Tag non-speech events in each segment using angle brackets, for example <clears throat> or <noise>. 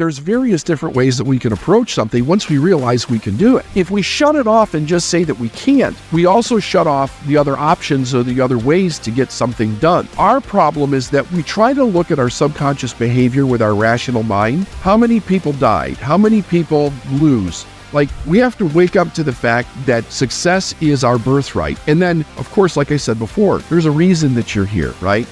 there's various different ways that we can approach something once we realize we can do it. If we shut it off and just say that we can't, we also shut off the other options or the other ways to get something done. Our problem is that we try to look at our subconscious behavior with our rational mind. How many people died? How many people lose? Like, we have to wake up to the fact that success is our birthright. And then, of course, like I said before, there's a reason that you're here, right?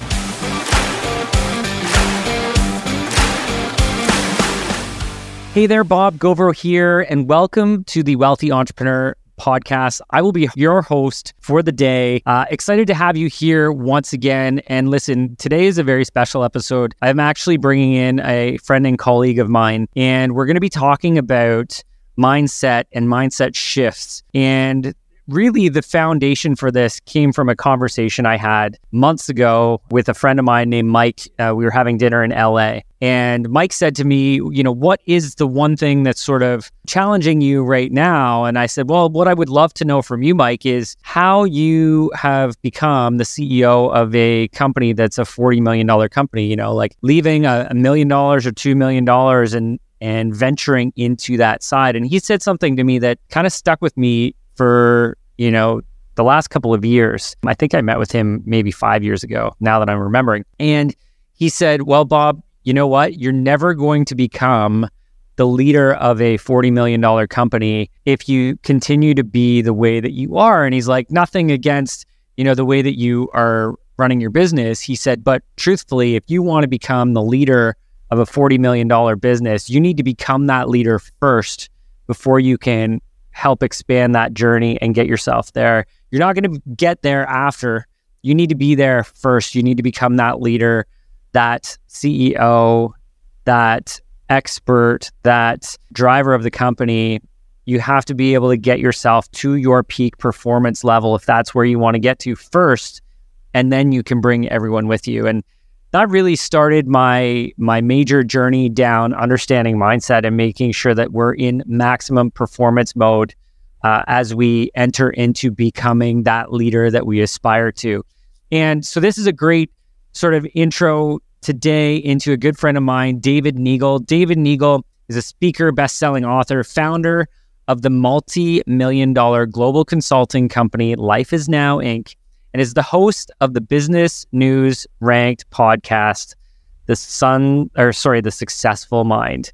Hey there, Bob Govro here, and welcome to the Wealthy Entrepreneur podcast. I will be your host for the day. Uh, excited to have you here once again. And listen, today is a very special episode. I'm actually bringing in a friend and colleague of mine, and we're going to be talking about mindset and mindset shifts. And really the foundation for this came from a conversation I had months ago with a friend of mine named Mike. Uh, we were having dinner in LA. And Mike said to me, you know, what is the one thing that's sort of challenging you right now? And I said, well, what I would love to know from you, Mike, is how you have become the CEO of a company that's a $40 million company, you know, like leaving a, million dollars or $2 million and and venturing into that side. And he said something to me that kind of stuck with me for, you know, the last couple of years. I think I met with him maybe five years ago, now that I'm remembering. And he said, Well, Bob, you know what? You're never going to become the leader of a $40 million company if you continue to be the way that you are. And he's like, nothing against, you know, the way that you are running your business. He said, but truthfully, if you want to become the leader of a $40 million business, you need to become that leader first before you can help expand that journey and get yourself there. You're not going to get there after. You need to be there first. You need to become that leader, that CEO, that expert, that driver of the company. You have to be able to get yourself to your peak performance level if that's where you want to get to first. And then you can bring everyone with you. And that really started my my major journey down understanding mindset and making sure that we're in maximum performance mode uh, as we enter into becoming that leader that we aspire to. And so this is a great sort of intro today into a good friend of mine, David Neagle. David Neagle is a speaker, best-selling author, founder of the multi-million dollar global consulting company Life is Now Inc and is the host of the Business News Ranked podcast, The Sun, or sorry, The Successful Mind.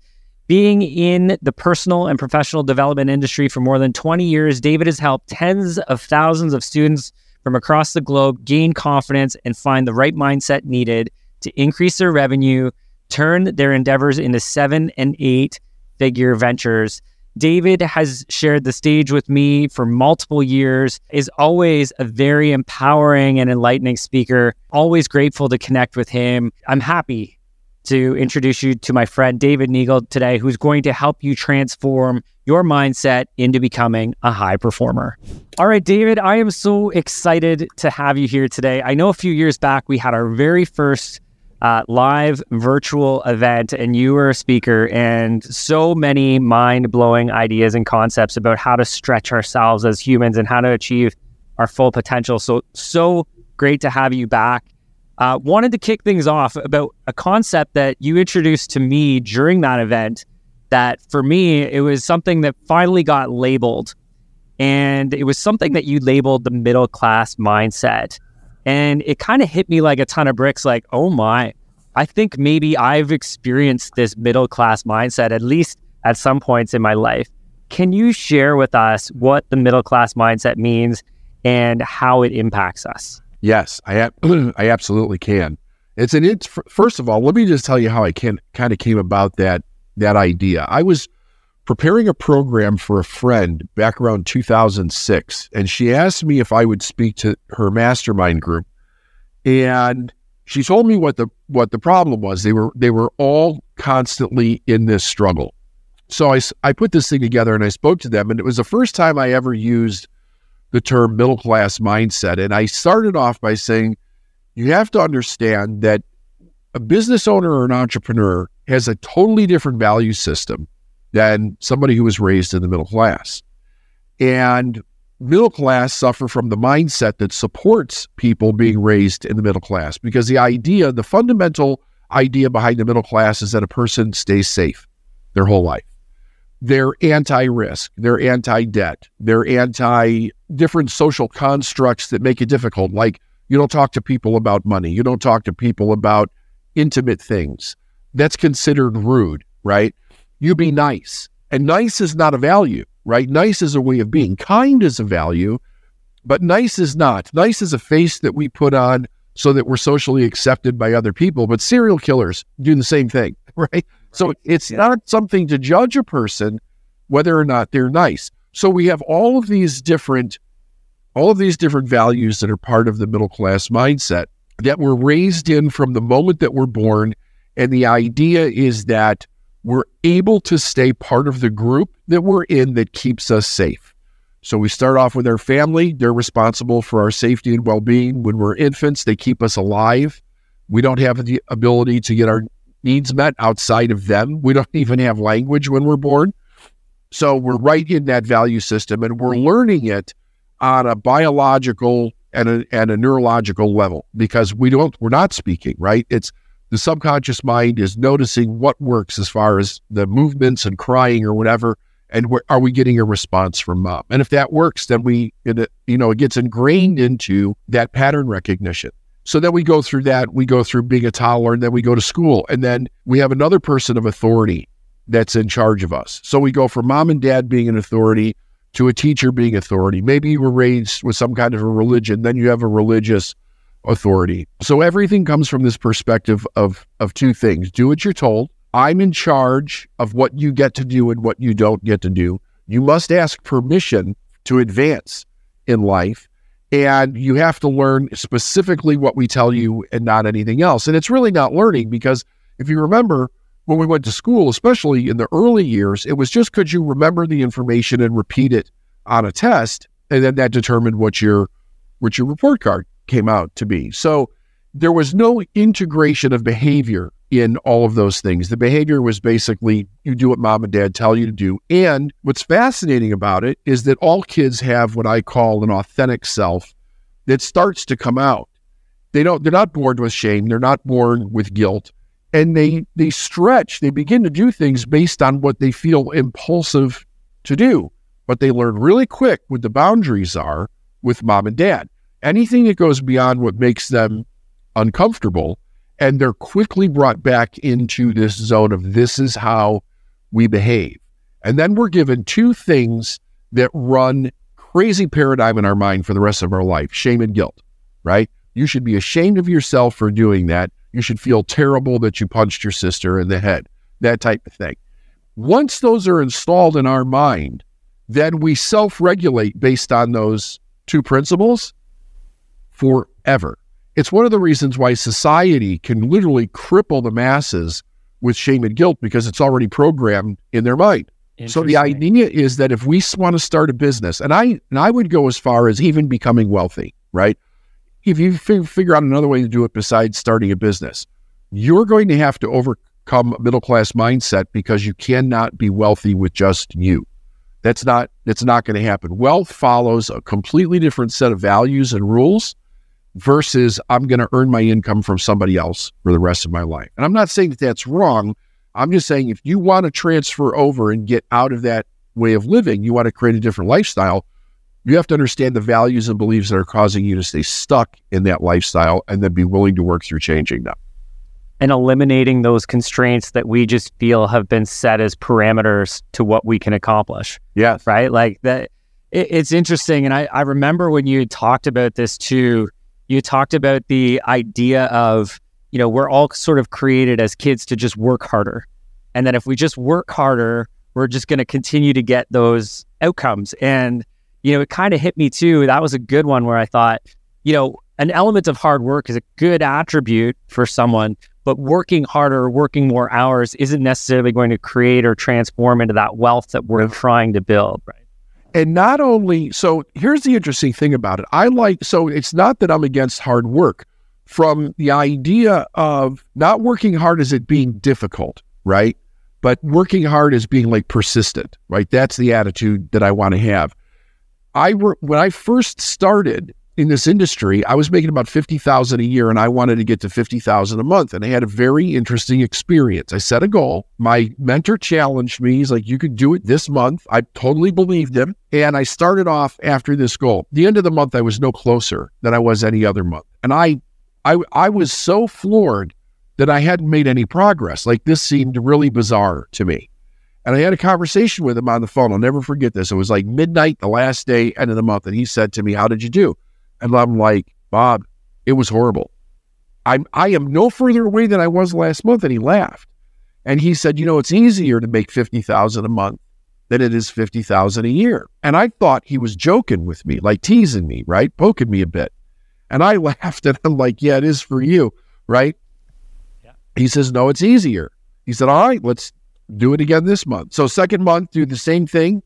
Being in the personal and professional development industry for more than 20 years, David has helped tens of thousands of students from across the globe gain confidence and find the right mindset needed to increase their revenue, turn their endeavors into seven and eight figure ventures David has shared the stage with me for multiple years, is always a very empowering and enlightening speaker. Always grateful to connect with him. I'm happy to introduce you to my friend David Neagle today, who's going to help you transform your mindset into becoming a high performer. All right, David, I am so excited to have you here today. I know a few years back we had our very first uh, live virtual event, and you were a speaker, and so many mind blowing ideas and concepts about how to stretch ourselves as humans and how to achieve our full potential. So, so great to have you back. Uh, wanted to kick things off about a concept that you introduced to me during that event. That for me, it was something that finally got labeled. And it was something that you labeled the middle class mindset. And it kind of hit me like a ton of bricks like, oh my, I think maybe I've experienced this middle class mindset, at least at some points in my life. Can you share with us what the middle class mindset means and how it impacts us? Yes, I, <clears throat> I absolutely can. It's an it's first of all, let me just tell you how I can kind of came about that that idea. I was preparing a program for a friend back around 2006, and she asked me if I would speak to her mastermind group. And she told me what the what the problem was. They were they were all constantly in this struggle. So I, I put this thing together and I spoke to them, and it was the first time I ever used the term middle class mindset. And I started off by saying, you have to understand that a business owner or an entrepreneur has a totally different value system than somebody who was raised in the middle class. And middle class suffer from the mindset that supports people being raised in the middle class because the idea, the fundamental idea behind the middle class is that a person stays safe. their whole life. They're anti risk, they're anti debt, they're anti different social constructs that make it difficult. Like you don't talk to people about money, you don't talk to people about intimate things. That's considered rude, right? You be nice. And nice is not a value, right? Nice is a way of being. Kind is a value, but nice is not. Nice is a face that we put on so that we're socially accepted by other people. But serial killers do the same thing, <laughs> right? So it's yeah. not something to judge a person whether or not they're nice. So we have all of these different all of these different values that are part of the middle class mindset that we're raised in from the moment that we're born and the idea is that we're able to stay part of the group that we're in that keeps us safe. So we start off with our family. They're responsible for our safety and well being. When we're infants, they keep us alive. We don't have the ability to get our needs met outside of them. We don't <laughs> even have language when we're born. So we're right in that value system and we're learning it on a biological and a, and a neurological level because we don't, we're not speaking, right? It's the subconscious mind is noticing what works as far as the movements and crying or whatever and are we getting a response from mom? And if that works, then we, it, you know, it gets ingrained into that pattern recognition. So then we go through that. We go through being a toddler, and then we go to school, and then we have another person of authority that's in charge of us. So we go from mom and dad being an authority to a teacher being authority. Maybe you were raised with some kind of a religion, then you have a religious authority. So everything comes from this perspective of of two things: do what you're told, I'm in charge of what you get to do and what you don't get to do. You must ask permission to advance in life. And you have to learn specifically what we tell you and not anything else. And it's really not learning because if you remember, when we went to school, especially in the early years, it was just could you remember the information and repeat it on a test, and then that determined what your what your report card came out to be. So there was no integration of behavior in all of those things. The behavior was basically you do what mom and dad tell you to do. And what's fascinating about it is that all kids have what I call an authentic self that starts to come out. They don't they're not born with shame, they're not born with guilt. And they they stretch, they begin to do things based on what they feel impulsive to do. But they learn really quick what the boundaries are with mom and dad. Anything that goes beyond what makes them uncomfortable and they're quickly brought back into this zone of this is how we behave. And then we're given two things that run crazy paradigm in our mind for the rest of our life shame and guilt, right? You should be ashamed of yourself for doing that. You should feel terrible that you punched your sister in the head, that type of thing. Once those are installed in our mind, then we self regulate based on those two principles forever. It's one of the reasons why society can literally cripple the masses with shame and guilt because it's already programmed in their mind. So the idea is that if we want to start a business, and I and I would go as far as even becoming wealthy, right? If you f- figure out another way to do it besides starting a business, you're going to have to overcome a middle class mindset because you cannot be wealthy with just you. That's not that's not going to happen. Wealth follows a completely different set of values and rules versus I'm going to earn my income from somebody else for the rest of my life. And I'm not saying that that's wrong. I'm just saying if you want to transfer over and get out of that way of living, you want to create a different lifestyle, you have to understand the values and beliefs that are causing you to stay stuck in that lifestyle and then be willing to work through changing them. And eliminating those constraints that we just feel have been set as parameters to what we can accomplish. Yeah. Right. Like that. It, it's interesting. And I, I remember when you talked about this too you talked about the idea of, you know, we're all sort of created as kids to just work harder. And that if we just work harder, we're just going to continue to get those outcomes. And, you know, it kind of hit me too. That was a good one where I thought, you know, an element of hard work is a good attribute for someone, but working harder, working more hours isn't necessarily going to create or transform into that wealth that we're trying to build. Right. And not only, so here's the interesting thing about it. I like, so it's not that I'm against hard work from the idea of not working hard as it being difficult, right? But working hard as being like persistent, right? That's the attitude that I want to have. I, when I first started, in this industry, I was making about 50,000 a year and I wanted to get to 50,000 a month. And I had a very interesting experience. I set a goal. My mentor challenged me. He's like, you could do it this month. I totally believed him. And I started off after this goal. The end of the month, I was no closer than I was any other month. And I, I, I was so floored that I hadn't made any progress. Like this seemed really bizarre to me. And I had a conversation with him on the phone. I'll never forget this. It was like midnight, the last day, end of the month. And he said to me, How did you do? And I'm like, Bob, it was horrible. I'm I am no further away than I was last month. And he laughed. And he said, you know, it's easier to make fifty thousand a month than it is fifty thousand a year. And I thought he was joking with me, like teasing me, right? Poking me a bit. And I <laughs> laughed and I'm like, yeah, it is for you, right? Yeah. He says, no, it's easier. He said, all right, let's do it again this month. So second month, do the same thing.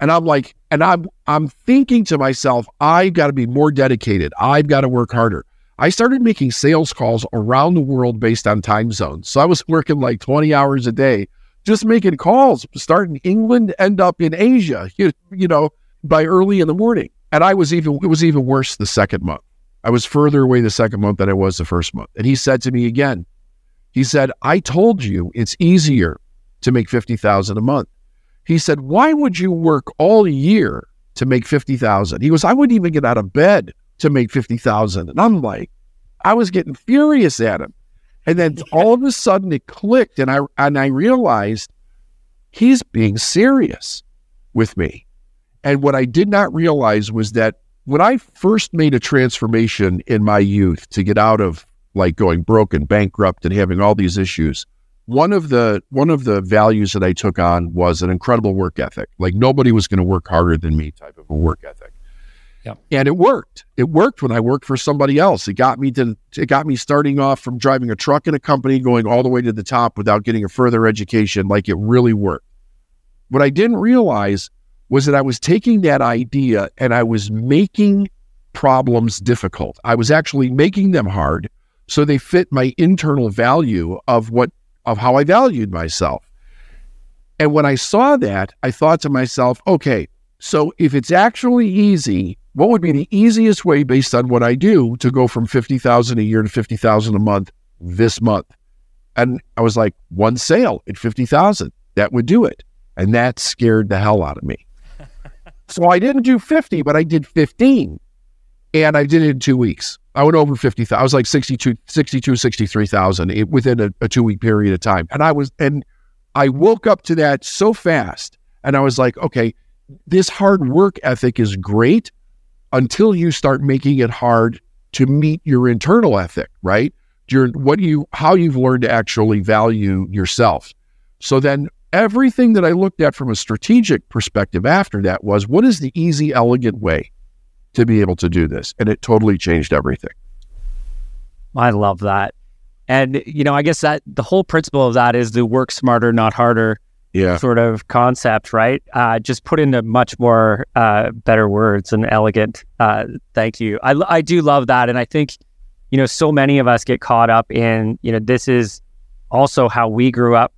And I'm like, and I'm I'm thinking to myself, I've got to be more dedicated. I've got to work harder. I started making sales calls around the world based on time zones. So I was working like 20 hours a day, just making calls, start in England, end up in Asia, you, you know, by early in the morning. And I was even it was even worse the second month. I was further away the second month than I was the first month. And he said to me again, he said, I told you it's easier to make 50,000 a month. He said, Why would you work all year to make 50,000? He goes, I wouldn't even get out of bed to make 50,000. And I'm like, I was getting furious at him. And then <laughs> all of a sudden it clicked and I and I realized he's being serious with me. And what I did not realize was that when I first made a transformation in my youth to get out of like going broke and bankrupt and having all these issues, one of the one of the values that I took on was an incredible work ethic. Like nobody was going to work harder than me type of a work ethic. Yeah. And it worked. It worked when I worked for somebody else. It got me to it got me starting off from driving a truck in a company going all the way to the top without getting a further education. Like it really worked. What I didn't realize was that I was taking that idea and I was making problems difficult. I was actually making them hard so they fit my internal value of what of how I valued myself. And when I saw that, I thought to myself, okay, so if it's actually easy, what would be the easiest way based on what I do to go from 50,000 a year to 50,000 a month this month? And I was like, one sale at 50,000, that would do it. And that scared the hell out of me. <laughs> so I didn't do 50, but I did 15 and I did it in two weeks. I went over 50,000. I was like 62, 62 63,000 within a, a two week period of time. And I was, and I woke up to that so fast. And I was like, okay, this hard work ethic is great until you start making it hard to meet your internal ethic, right? Your, what you, how you've learned to actually value yourself. So then everything that I looked at from a strategic perspective after that was what is the easy, elegant way to be able to do this. And it totally changed everything. I love that. And, you know, I guess that the whole principle of that is the work smarter, not harder yeah. sort of concept, right? Uh, just put into much more uh, better words and elegant. Uh, thank you. I, I do love that. And I think, you know, so many of us get caught up in, you know, this is also how we grew up.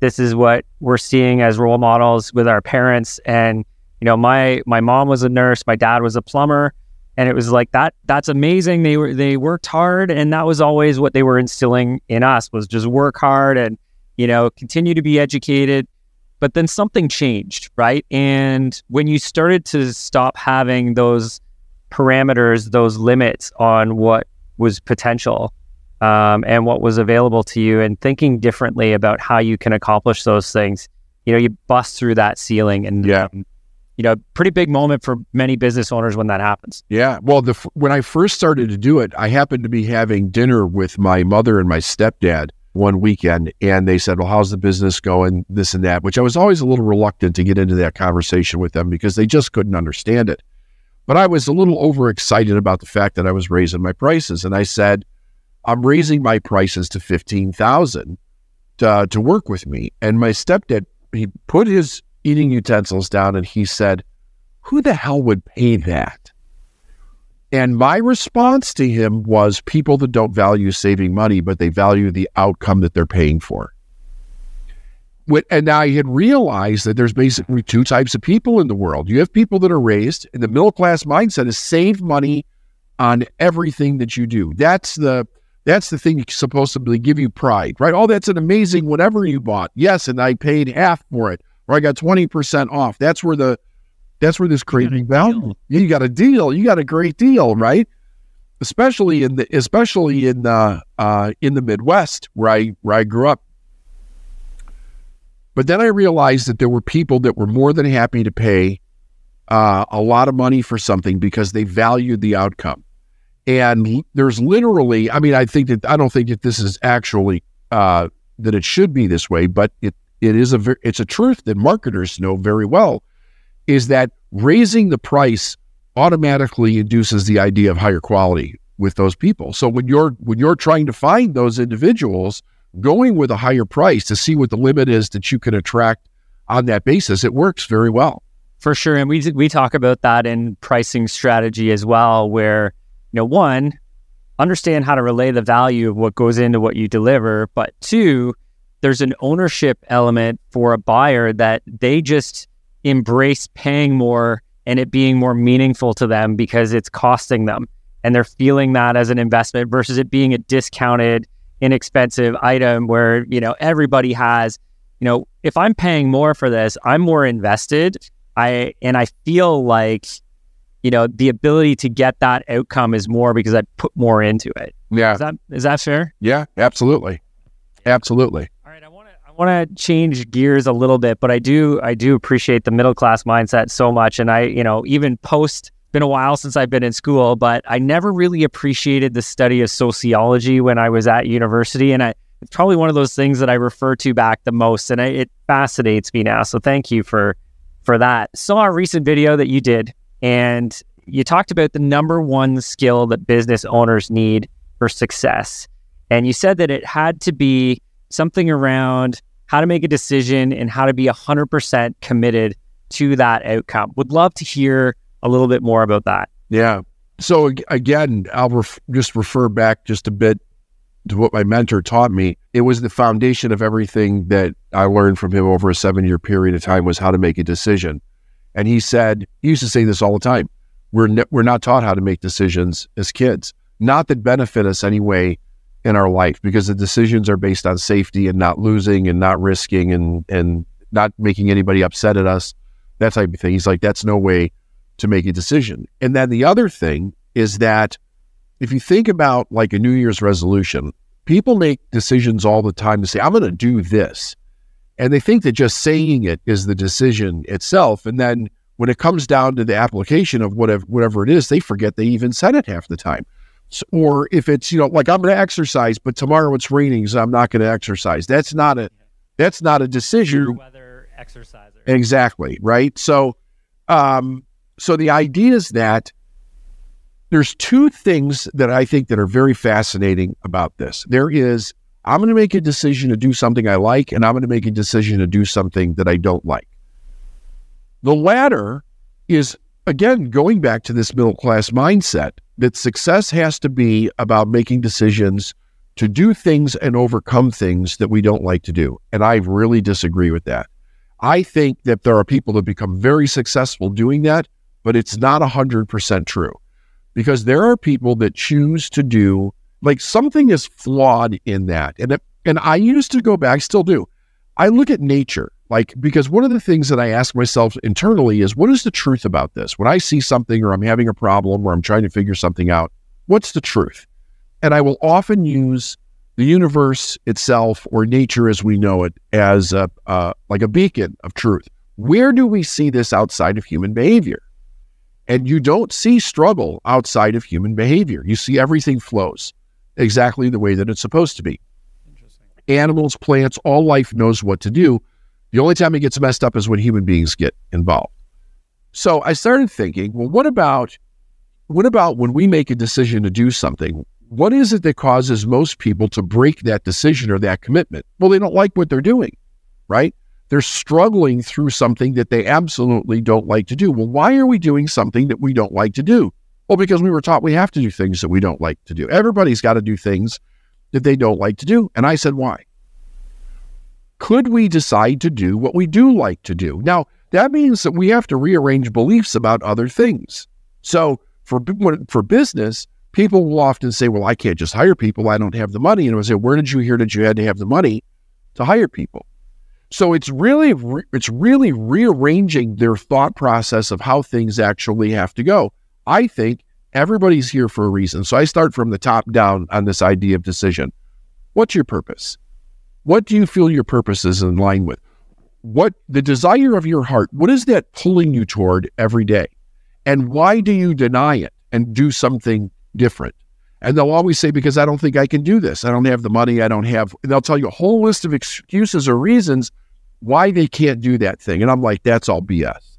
This is what we're seeing as role models with our parents. And, you know, my my mom was a nurse, my dad was a plumber, and it was like that. That's amazing. They were they worked hard, and that was always what they were instilling in us was just work hard and you know continue to be educated. But then something changed, right? And when you started to stop having those parameters, those limits on what was potential um, and what was available to you, and thinking differently about how you can accomplish those things, you know, you bust through that ceiling and yeah. You know, pretty big moment for many business owners when that happens. Yeah. Well, the, when I first started to do it, I happened to be having dinner with my mother and my stepdad one weekend, and they said, Well, how's the business going? This and that, which I was always a little reluctant to get into that conversation with them because they just couldn't understand it. But I was a little overexcited about the fact that I was raising my prices. And I said, I'm raising my prices to 15,000 to, uh, to work with me. And my stepdad, he put his eating utensils down and he said, Who the hell would pay that? And my response to him was people that don't value saving money, but they value the outcome that they're paying for. And I had realized that there's basically two types of people in the world. You have people that are raised, and the middle class mindset is save money on everything that you do. That's the that's the thing supposed to give you pride, right? Oh, that's an amazing whatever you bought. Yes, and I paid half for it, or I got twenty percent off. That's where the that's where this crazy value. You got a deal. You got a great deal, right? Especially in the especially in the uh, in the Midwest where I where I grew up. But then I realized that there were people that were more than happy to pay uh, a lot of money for something because they valued the outcome. And there's literally, I mean, I think that I don't think that this is actually uh, that it should be this way, but it it is a it's a truth that marketers know very well, is that raising the price automatically induces the idea of higher quality with those people. So when you're when you're trying to find those individuals, going with a higher price to see what the limit is that you can attract on that basis, it works very well. For sure, and we we talk about that in pricing strategy as well, where you know one, understand how to relay the value of what goes into what you deliver, but two, there's an ownership element for a buyer that they just embrace paying more and it being more meaningful to them because it's costing them and they're feeling that as an investment versus it being a discounted inexpensive item where you know everybody has you know if i'm paying more for this i'm more invested I and I feel like you know the ability to get that outcome is more because I put more into it. Yeah, is that is that fair? Yeah, absolutely, absolutely. Want to change gears a little bit, but I do I do appreciate the middle class mindset so much, and I you know even post been a while since I've been in school, but I never really appreciated the study of sociology when I was at university, and I. It's probably one of those things that I refer to back the most, and I, it fascinates me now. So thank you for for that. Saw a recent video that you did, and you talked about the number one skill that business owners need for success. And you said that it had to be something around how to make a decision and how to be 100% committed to that outcome. Would love to hear a little bit more about that. Yeah. So again, I'll ref- just refer back just a bit to what my mentor taught me, it was the foundation of everything that I learned from him over a seven year period of time was how to make a decision. And he said, he used to say this all the time. We're, ne- we're not taught how to make decisions as kids, not that benefit us anyway in our life because the decisions are based on safety and not losing and not risking and, and not making anybody upset at us, that type of thing. He's like, that's no way to make a decision. And then the other thing is that if you think about like a New Year's resolution, people make decisions all the time to say, I'm going to do this. And they think that just saying it is the decision itself. And then when it comes down to the application of whatever, whatever it is, they forget they even said it half the time. Or if it's, you know, like I'm going to exercise, but tomorrow it's raining, so I'm not going to exercise. That's not a, that's not a decision. Weather exerciser. Exactly. Right. So, um, so the idea is that there's two things that I think that are very fascinating about this. There is I'm going to make a decision to do something I like, and I'm going to make a decision to do something that I don't like. The latter is, again, going back to this middle class mindset that success has to be about making decisions to do things and overcome things that we don't like to do. And I really disagree with that. I think that there are people that become very successful doing that, but it's not 100% true because there are people that choose to do like something is flawed in that. And it, and I used to go back, still do. I look at nature like because one of the things that I ask myself internally is what is the truth about this? When I see something or I'm having a problem or I'm trying to figure something out, what's the truth? And I will often use the universe itself or nature as we know it as a uh, like a beacon of truth. Where do we see this outside of human behavior? And you don't see struggle outside of human behavior. You see everything flows exactly the way that it's supposed to be. Animals, plants, all life knows what to do. The only time it gets messed up is when human beings get involved. So I started thinking, well, what about what about when we make a decision to do something? What is it that causes most people to break that decision or that commitment? Well, they don't like what they're doing, right? they're struggling through something that they absolutely don't like to do. Well, why are we doing something that we don't like to do? Well, because we were taught we have to do things that we don't like to do. Everybody's got to do things that they don't like to do. And I said, why? Could we decide to do what we do like to do? Now, that means that we have to rearrange beliefs about other things. So, For for business, people will often say, "Well, I can't just hire people. I don't have the money." And I say, "Where did you hear that you had to have the money to hire people?" So it's really it's really rearranging their thought process of how things actually have to go. I think everybody's here for a reason. So I start from the top down on this idea of decision. What's your purpose? What do you feel your purpose is in line with? What the desire of your heart, what is that pulling you toward every day? And why do you deny it and do something different? And they'll always say, because I don't think I can do this. I don't have the money. I don't have, and they'll tell you a whole list of excuses or reasons why they can't do that thing. And I'm like, that's all BS.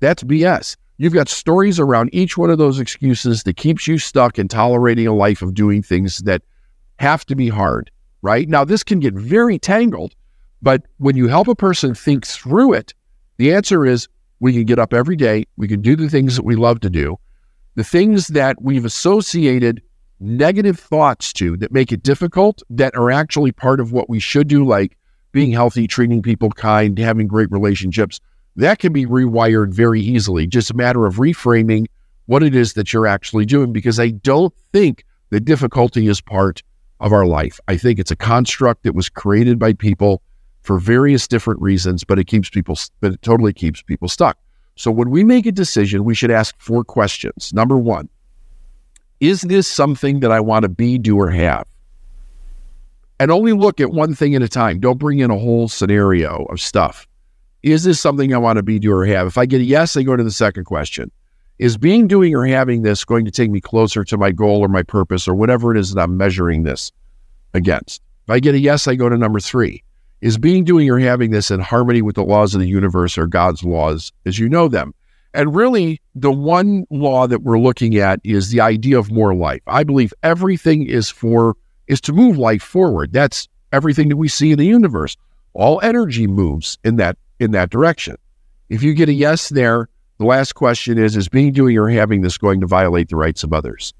That's BS. You've got stories around each one of those excuses that keeps you stuck in tolerating a life of doing things that have to be hard, right? Now, this can get very tangled, but when you help a person think through it, the answer is we can get up every day. We can do the things that we love to do. The things that we've associated negative thoughts to that make it difficult, that are actually part of what we should do, like being healthy, treating people kind, having great relationships, that can be rewired very easily. Just a matter of reframing what it is that you're actually doing, because I don't think the difficulty is part of our life. I think it's a construct that was created by people for various different reasons, but it keeps people, but it totally keeps people stuck. So when we make a decision, we should ask four questions. Number one, is this something that I want to be, do, or have? And only look at one thing at a time. Don't bring in a whole scenario of stuff. Is this something I want to be, do, or have? If I get a yes, I go to the second question. Is being, doing, or having this going to take me closer to my goal or my purpose or whatever it is that I'm measuring this against? If I get a yes, I go to number three. Is being, doing, or having this in harmony with the laws of the universe or God's laws as you know them? And really, the one law that we're looking at is the idea of more life. I believe everything is for is to move life forward. That's everything that we see in the universe. All energy moves in that in that direction. If you get a yes there, the last question is is being doing or having this going to violate the rights of others?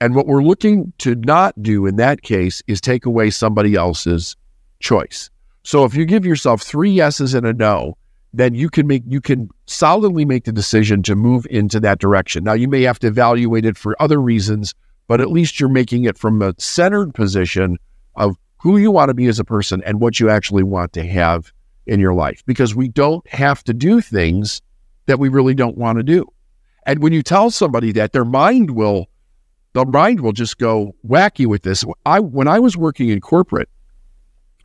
And what we're looking to not do in that case is take away somebody else's choice. So if you give yourself three yeses and a no, then you can make you can solidly make the decision to move into that direction. Now you may have to evaluate it for other reasons, but at least you're making it from a centered position of who you want to be as a person and what you actually want to have in your life because we don't have to do things that we really don't want to do. And when you tell somebody that, their mind will, their mind will just go wacky with this. I when I was working in corporate,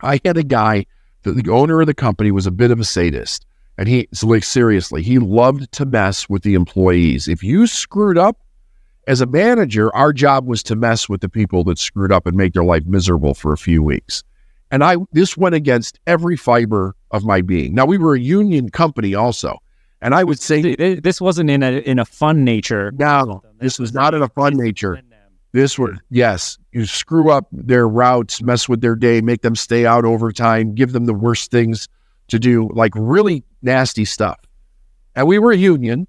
I had a guy, the, the owner of the company was a bit of a sadist. And he, so like seriously, he loved to mess with the employees. If you screwed up as a manager, our job was to mess with the people that screwed up and make their life miserable for a few weeks. And I this went against every fiber of my being. Now we were a union company also. And I would say this wasn't in a in a fun nature. No, this was not in a fun nature. This were yes, you screw up their routes, mess with their day, make them stay out overtime, give them the worst things to do, like really nasty stuff. And we were a union,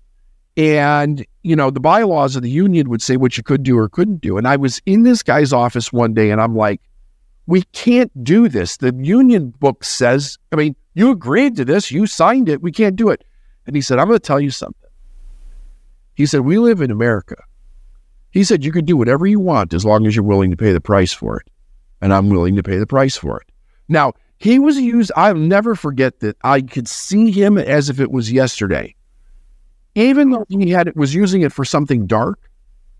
and you know the bylaws of the union would say what you could do or couldn't do. And I was in this guy's office one day, and I'm like, we can't do this. The union book says, I mean, you agreed to this, you signed it, we can't do it. And he said, I'm going to tell you something. He said, We live in America. He said, You can do whatever you want as long as you're willing to pay the price for it. And I'm willing to pay the price for it. Now, he was used, I'll never forget that I could see him as if it was yesterday. Even though he had was using it for something dark,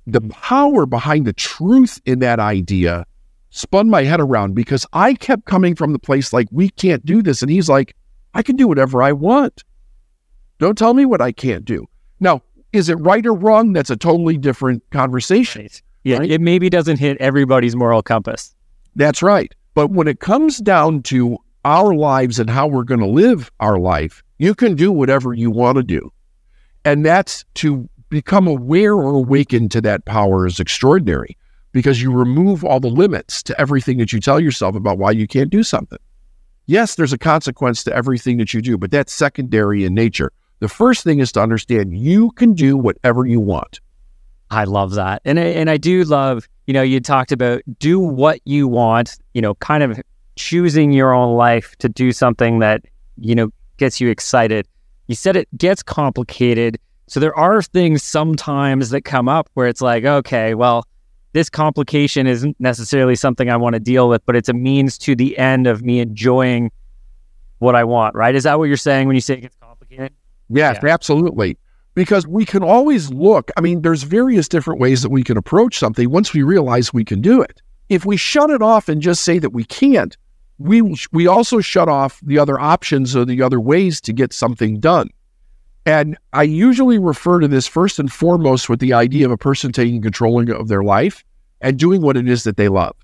the power behind the truth in that idea spun my head around because I kept coming from the place like, we can't do this. And he's like, I can do whatever I want. Don't tell me what I can't do. Now, is it right or wrong? That's a totally different conversation. Right. Yeah, right? it maybe doesn't hit everybody's moral compass. That's right. But when it comes down to our lives and how we're going to live our life, you can do whatever you want to do. And that's to become aware or awaken to that power is extraordinary because you remove all the limits to everything that you tell yourself about why you can't do something. Yes, there's a consequence to everything that you do, but that's secondary in nature. The first thing is to understand you can do whatever you want. I love that. And I, and I do love, you know, you talked about do what you want, you know, kind of choosing your own life to do something that, you know, gets you excited. You said it gets complicated. So there are things sometimes that come up where it's like, okay, well, this complication isn't necessarily something I want to deal with, but it's a means to the end of me enjoying what I want, right? Is that what you're saying when you say it gets complicated? Yes, yeah. absolutely. Because we can always look, I mean, there's various different ways that we can approach something once we realize we can do it. If we shut it off and just say that we can't, we we also shut off the other options or the other ways to get something done. And I usually refer to this first and foremost with the idea of a person taking control of their life and doing what it is that they love,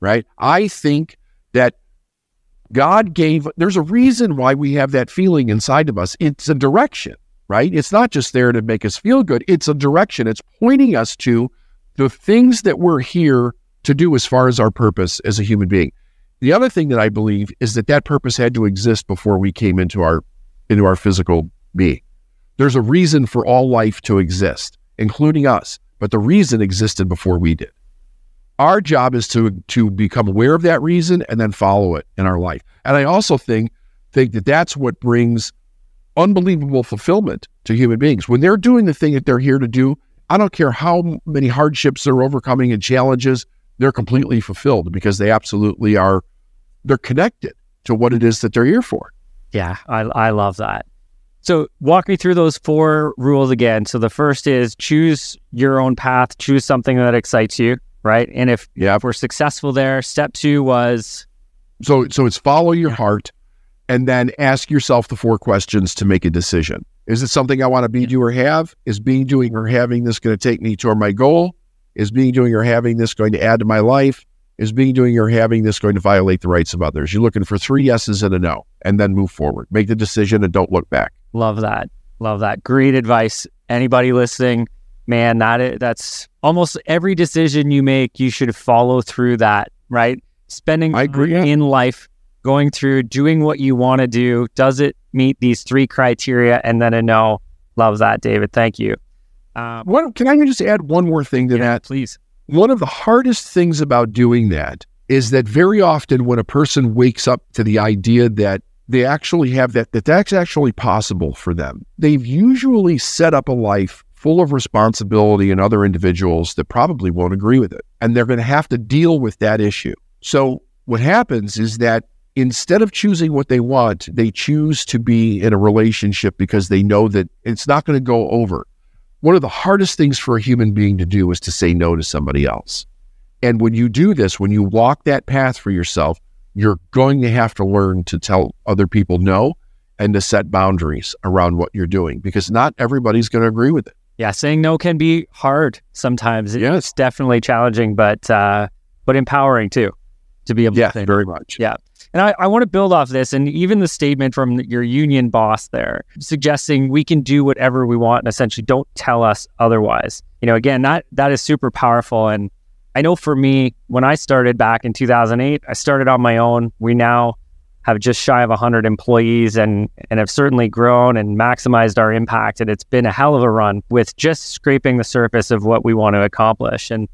right? I think that God gave, there's a reason why we have that feeling inside of us. It's a direction, right? It's not just there to make us feel good, it's a direction. It's pointing us to the things that we're here to do as far as our purpose as a human being. The other thing that I believe is that that purpose had to exist before we came into our into our physical being. There's a reason for all life to exist, including us, but the reason existed before we did. Our job is to to become aware of that reason and then follow it in our life. And I also think think that that's what brings unbelievable fulfillment to human beings when they're doing the thing that they're here to do. I don't care how many hardships they're overcoming and challenges, they're completely fulfilled because they absolutely are they're connected to what it is that they're here for. Yeah, I I love that. So, walk me through those four rules again. So, the first is choose your own path, choose something that excites you, right? And if, yeah. if we're successful there, step two was so so it's follow your heart and then ask yourself the four questions to make a decision. Is it something I want to be, do, or have? Is being, doing, or having this going to take me toward my goal? Is being, doing, or having this going to add to my life? Is being, doing, or having this going to violate the rights of others? You're looking for three yeses and a no, and then move forward. Make the decision and don't look back. Love that. Love that. Great advice. Anybody listening, man, that that's almost every decision you make, you should follow through that, right? Spending I agree, yeah. in life, going through, doing what you want to do. Does it meet these three criteria? And then a no. Love that, David. Thank you. Um, what, can I just add one more thing to yeah, that? Please. One of the hardest things about doing that is that very often when a person wakes up to the idea that they actually have that, that that's actually possible for them. They've usually set up a life full of responsibility and other individuals that probably won't agree with it. And they're going to have to deal with that issue. So what happens is that instead of choosing what they want, they choose to be in a relationship because they know that it's not going to go over. One of the hardest things for a human being to do is to say no to somebody else. And when you do this, when you walk that path for yourself, you're going to have to learn to tell other people no and to set boundaries around what you're doing because not everybody's going to agree with it. Yeah, saying no can be hard sometimes. Yes. It's definitely challenging, but uh, but empowering too to be able yeah, to say very much. Yeah. And I, I want to build off this and even the statement from your union boss there suggesting we can do whatever we want and essentially don't tell us otherwise. You know, again, that that is super powerful and I know for me, when I started back in 2008, I started on my own. We now have just shy of 100 employees and, and have certainly grown and maximized our impact. And it's been a hell of a run with just scraping the surface of what we want to accomplish. And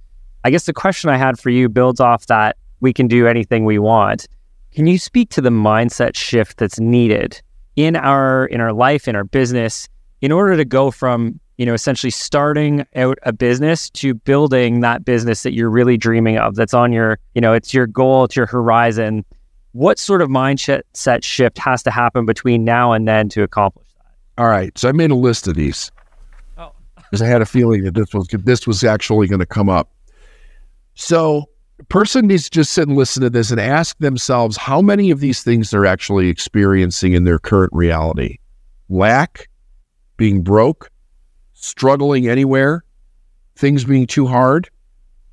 I guess the question I had for you builds off that we can do anything we want. Can you speak to the mindset shift that's needed in our in our life, in our business, in order to go from you know, essentially starting out a business to building that business that you're really dreaming of. That's on your, you know, it's your goal, it's your horizon. What sort of mindset set shift has to happen between now and then to accomplish that? All right. So I made a list of these. Oh. Because I had a feeling that this was this was actually going to come up. So a person needs to just sit and listen to this and ask themselves how many of these things they're actually experiencing in their current reality. Lack, being broke, struggling anywhere, things being too hard,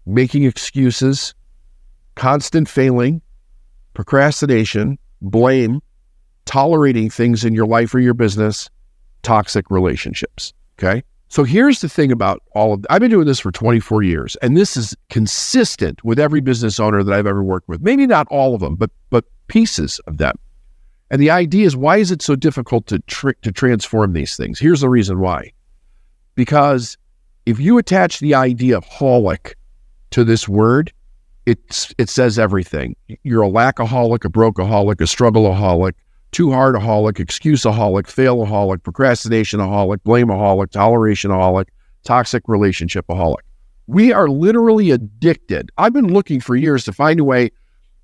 making excuses, constant failing, procrastination, blame, tolerating things in your life or your business, toxic relationships. Okay. So here's the thing about all of I've been doing this for 24 years and this is consistent with every business owner that I've ever worked with. Maybe not all of them, but but pieces of them. And the idea is why is it so difficult to tr- to transform these things? Here's the reason why. Because if you attach the idea of holic to this word, it's, it says everything. You're a lackaholic, a brokeaholic, a struggleaholic, too hard aholic, excuse aholic, fail aholic, procrastination aholic, blame aholic, toleration aholic, toxic relationship aholic. We are literally addicted. I've been looking for years to find a way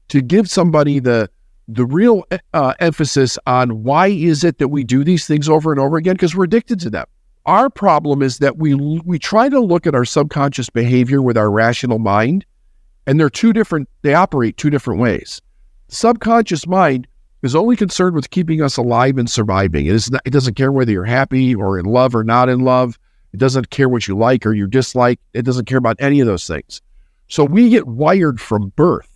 to give somebody the the real uh, emphasis on why is it that we do these things over and over again because we're addicted to them. Our problem is that we we try to look at our subconscious behavior with our rational mind, and they're two different. They operate two different ways. Subconscious mind is only concerned with keeping us alive and surviving. It, is not, it doesn't care whether you're happy or in love or not in love. It doesn't care what you like or you dislike. It doesn't care about any of those things. So we get wired from birth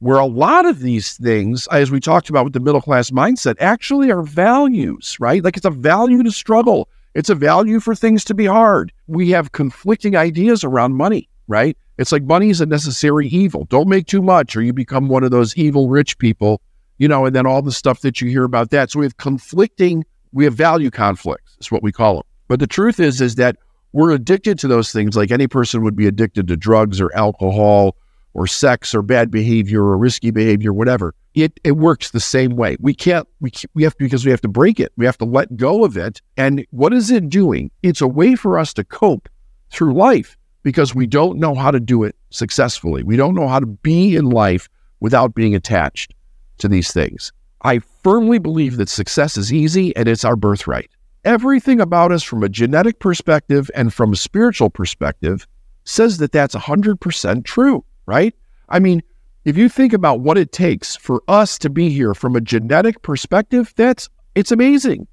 where a lot of these things, as we talked about with the middle class mindset, actually are values, right? Like it's a value to struggle. It's a value for things to be hard. We have conflicting ideas around money, right? It's like money is a necessary evil. Don't make too much or you become one of those evil rich people, you know, and then all the stuff that you hear about that. So we have conflicting, we have value conflicts, is what we call them. But the truth is, is that we're addicted to those things like any person would be addicted to drugs or alcohol or sex or bad behavior or risky behavior, whatever. It it works the same way. We can't we we have to, because we have to break it. We have to let go of it. And what is it doing? It's a way for us to cope through life because we don't know how to do it successfully. We don't know how to be in life without being attached to these things. I firmly believe that success is easy and it's our birthright. Everything about us from a genetic perspective and from a spiritual perspective says that that's 100% true right? I mean, if you think about what it takes for us to be here from a genetic perspective, that's it's amazing.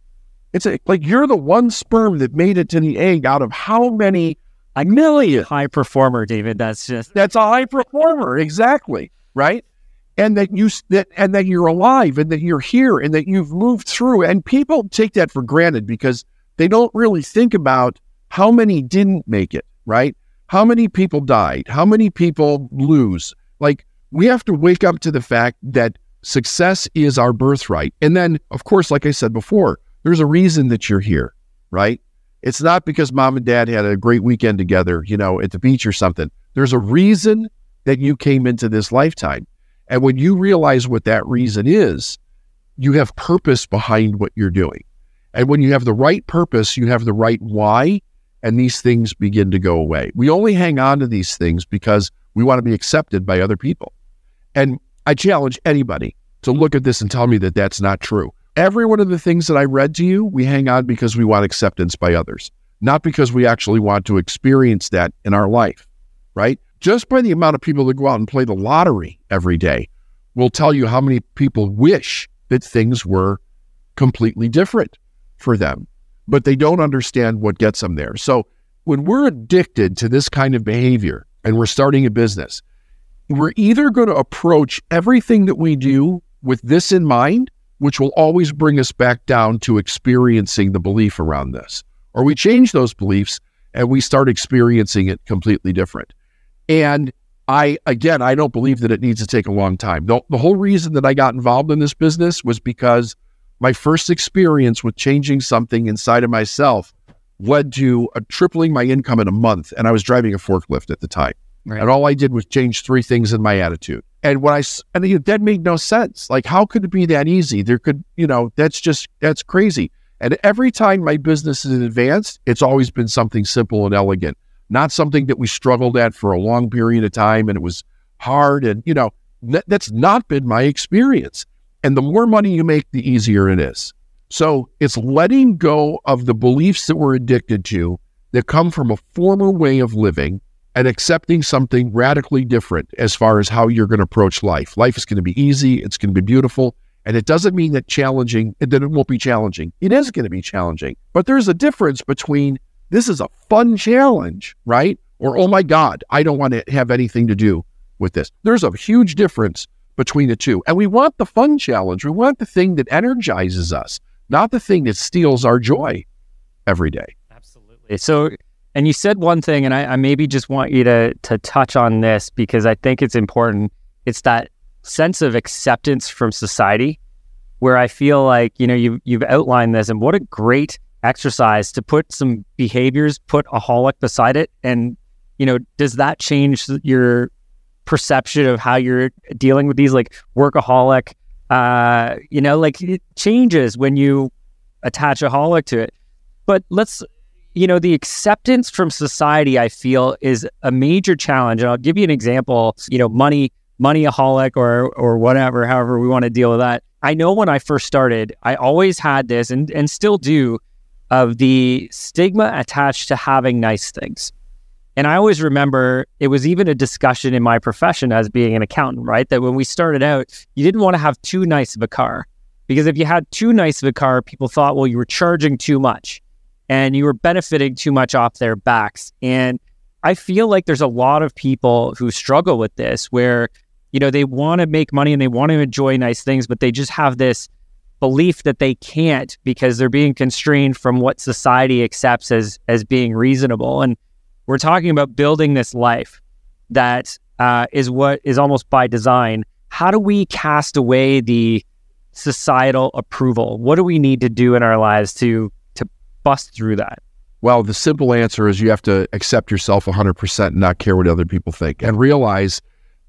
It's a, like you're the one sperm that made it to the egg out of how many a million high performer, David. That's just that's a high performer, exactly, right? And that you that and that you're alive and that you're here and that you've moved through. And people take that for granted because they don't really think about how many didn't make it, right? How many people died? How many people lose? Like, we have to wake up to the fact that success is our birthright. And then, of course, like I said before, there's a reason that you're here, right? It's not because mom and dad had a great weekend together, you know, at the beach or something. There's a reason that you came into this lifetime. And when you realize what that reason is, you have purpose behind what you're doing. And when you have the right purpose, you have the right why, and these things begin to go away. We only hang on to these things because we want to be accepted by other people. And I challenge anybody to look at this and tell me that that's not true. Every one of the things that I read to you, we hang on because we want acceptance by others, not because we actually want to experience that in our life, right? Just by the amount of people that go out and play the lottery every day will tell you how many people wish that things were completely different for them but they don't understand what gets them there. So when we're addicted to this kind of behavior and we're starting a business, we're either going to approach everything that we do with this in mind, which will always bring us back down to experiencing the belief around this, or we change those beliefs and we start experiencing it completely different. And I, again, I don't believe that it needs to take a long time. The, the whole reason that I got involved in this business was because my first experience with changing something inside of myself led to a tripling my income in a month. And I was driving a forklift at the time. Right. And all I did was change three things in my attitude. And when I, and that made no sense. Like, how could it be that easy? There could, you know, that's just, that's crazy. And every time my business is advanced, it's always been something simple and elegant, not something that we struggled at for a long period of time and it was hard. And, you know, that, that's not been my experience. And the more money you make, the easier it is. So it's letting go of the beliefs that we're addicted to that come from a former way of living and accepting something radically different as far as how you're going to approach life. Life is going to be easy, it's going to be beautiful. And it doesn't mean that challenging, that it won't be challenging. It is going to be challenging. But there's a difference between this is a fun challenge, right? Or, oh my God, I don't want to have anything to do with this. There's a huge difference between the two. And we want the fun challenge. We want the thing that energizes us, not the thing that steals our joy every day. Absolutely. So, and you said one thing, and I, I maybe just want you to to touch on this because I think it's important. It's that sense of acceptance from society, where I feel like you know you you've outlined this, and what a great exercise to put some behaviors, put aholic beside it, and you know, does that change your perception of how you're dealing with these like workaholic Uh, you know, like it changes when you attach a holic to it. But let's, you know, the acceptance from society, I feel, is a major challenge. And I'll give you an example. You know, money, moneyaholic, or or whatever, however we want to deal with that. I know when I first started, I always had this, and and still do, of the stigma attached to having nice things. And I always remember it was even a discussion in my profession as being an accountant, right? That when we started out, you didn't want to have too nice of a car because if you had too nice of a car, people thought, well, you were charging too much and you were benefiting too much off their backs. And I feel like there's a lot of people who struggle with this where, you know, they want to make money and they want to enjoy nice things, but they just have this belief that they can't because they're being constrained from what society accepts as as being reasonable. And we're talking about building this life that uh, is what is almost by design. How do we cast away the societal approval? What do we need to do in our lives to bust through that? Well, the simple answer is you have to accept yourself 100% and not care what other people think and realize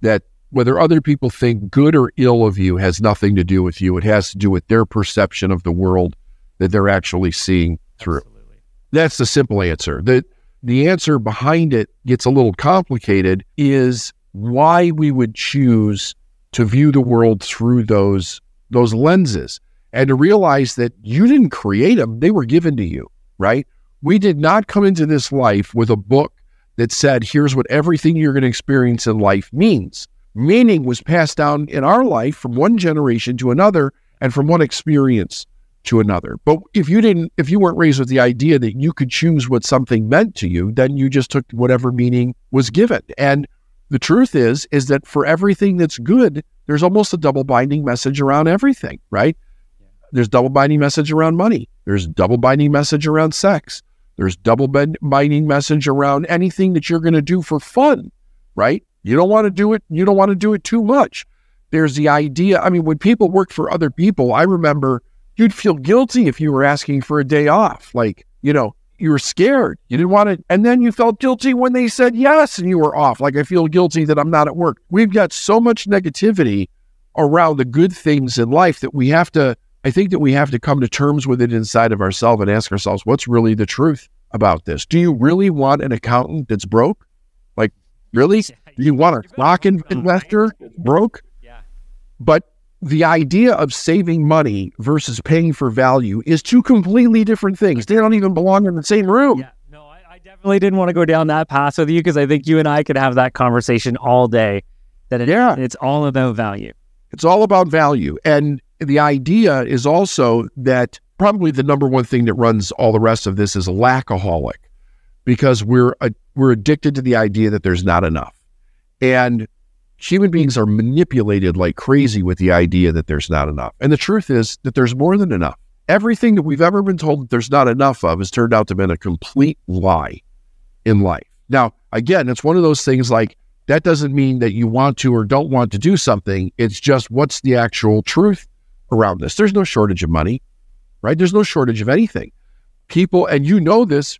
that whether other people think good or ill of you has nothing to do with you. It has to do with their perception of the world that they're actually seeing through. Absolutely. That's the simple answer. The the answer behind it gets a little complicated is why we would choose to view the world through those those lenses and to realize that you didn't create them, they were given to you, right? We did not come into this life with a book that said, here's what everything you're going to experience in life means. Meaning was passed down in our life from one generation to another and from one experience to another. But if you didn't, if you weren't raised with the idea that you could choose what something meant to you, then you just took whatever meaning was given. And the truth is, is that for everything that's good, there's almost a double binding message around everything, right? There's double binding message around money. There's double binding message around sex. There's double binding message around anything that you're going to do for fun, right? You don't want to do it. You don't want to do it too much. There's the idea. I mean, when people work for other people, I remember you'd feel guilty if you were asking for a day off. Like, you know, you were scared. You didn't want to. And then you felt guilty when they said yes and you were off. Like, I feel guilty that I'm not at work. We've got so much negativity around the good things in life that we have to, I think that we have to come to terms with it inside of ourselves and ask ourselves, what's really the truth about this? Do you really want an accountant that's broke? Like, really? Do you want a stock investor broke? Yeah. But the idea of saving money versus paying for value is two completely different things. They don't even belong in the same room. Yeah, no, I, I definitely didn't want to go down that path with you because I think you and I could have that conversation all day. That it, yeah. it's all about value. It's all about value. And the idea is also that probably the number one thing that runs all the rest of this is lackaholic because we're, uh, we're addicted to the idea that there's not enough. And human beings are manipulated like crazy with the idea that there's not enough. And the truth is that there's more than enough. Everything that we've ever been told that there's not enough of has turned out to have been a complete lie in life. Now, again, it's one of those things like that doesn't mean that you want to or don't want to do something. It's just what's the actual truth around this. There's no shortage of money, right? There's no shortage of anything. People, and you know this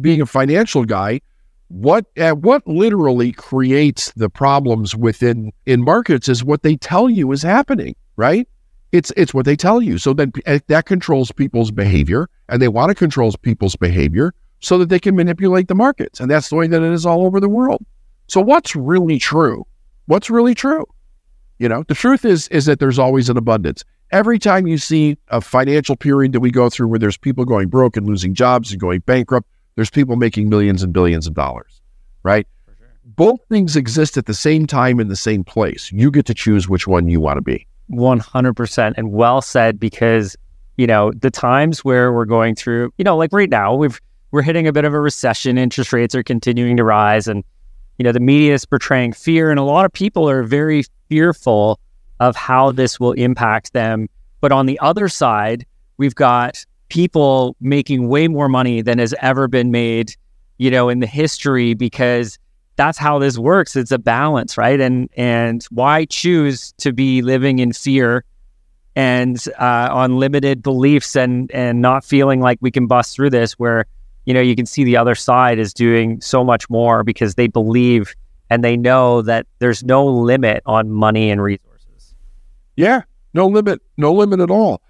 being a financial guy, what uh, what literally creates the problems within in markets is what they tell you is happening, right? It's it's what they tell you. So then that controls people's behavior, and they want to control people's behavior so that they can manipulate the markets, and that's the way that it is all over the world. So what's really true? What's really true? You know, the truth is is that there's always an abundance. Every time you see a financial period that we go through where there's people going broke and losing jobs and going bankrupt, there's people making millions and billions of dollars, right? Sure. Both things exist at the same time in the same place. You get to choose which one you want to be. 100% and well said because you know the times where we're going through you know like right now we've we're hitting a bit of a recession interest rates are continuing to rise and you know the media is portraying fear and a lot of people are very fearful of how this will impact them but on the other side we've got people making way more money than has ever been made, you know, in the history because that's how this works. It's a balance, right? And and why choose to be living in fear and uh, on limited beliefs and and not feeling like we can bust through this where you know you can see the other side is doing so much more because they believe and they know that there's no limit on money and resources. Yeah, No limit, no limit at all.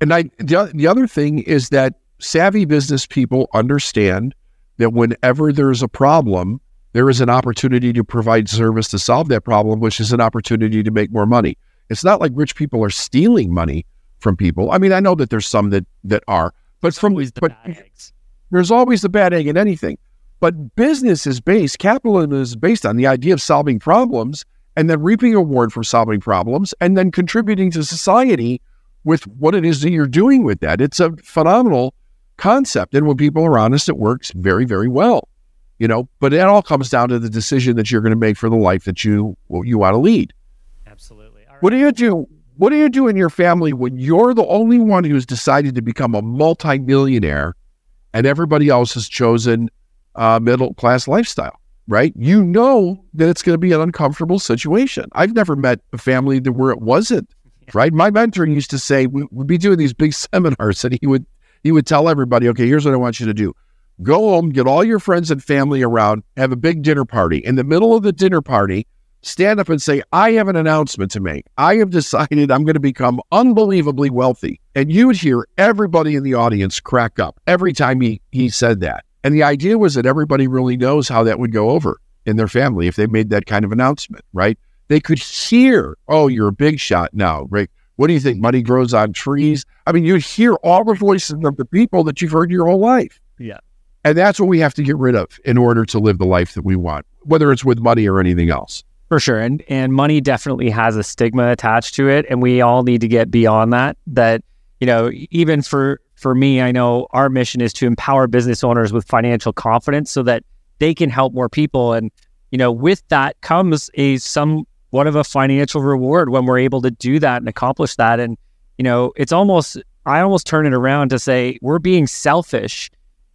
And I, the, the other thing is that savvy business people understand that whenever there's a problem, there is an opportunity to provide service to solve that problem, which is an opportunity to make more money. It's not like rich people are stealing money from people. I mean, I know that there's some that that are, but it's from Always the but bad eggs. There's always the bad egg in anything. But business is based, capitalism is based on the idea of solving problems and then reaping a reward for solving problems and then contributing to society with what it is that you're doing with that. It's a phenomenal concept. And when people are honest, it works very, very well. You know, but it all comes down to the decision that you're going to make for the life that you you want to lead. Absolutely. All What do you do? What do you do in your family when you're the only one who's decided to become a multimillionaire and everybody else has chosen a middle class lifestyle? Right? You know that it's going to be an uncomfortable situation. I've never met a family that where it wasn't. Right? My mentor used to say we'd be doing these big <laughs> seminars, and he would he would tell everybody, "Okay, here's what I want you to do: go home, get all your friends and family around, have a big dinner party. In the middle of the dinner party, stand up and say, I have an announcement to make. I have decided I'm going to become unbelievably wealthy. And you would hear everybody in the audience crack up every time he, he said that. And the idea was that everybody really knows how that would go over in their family if they made that kind of announcement, right? They could hear, oh, you're a big shot now, right? What do you think? Money grows on trees? I mean, you'd hear all the voices of the people that you've heard your whole life. Yeah. And that's what we have to get rid of in order to live the life that we want, whether it's with money or anything else. For sure. And and money definitely has a stigma attached to it. And we all need to get beyond that. That, you know, even for for me, I know our mission is to empower business owners with financial confidence so that they can help more people. And, you know, with that comes a some somewhat of a financial reward when we're able to do that and accomplish that. And, you know, it's almost I almost turn it around to say we're being selfish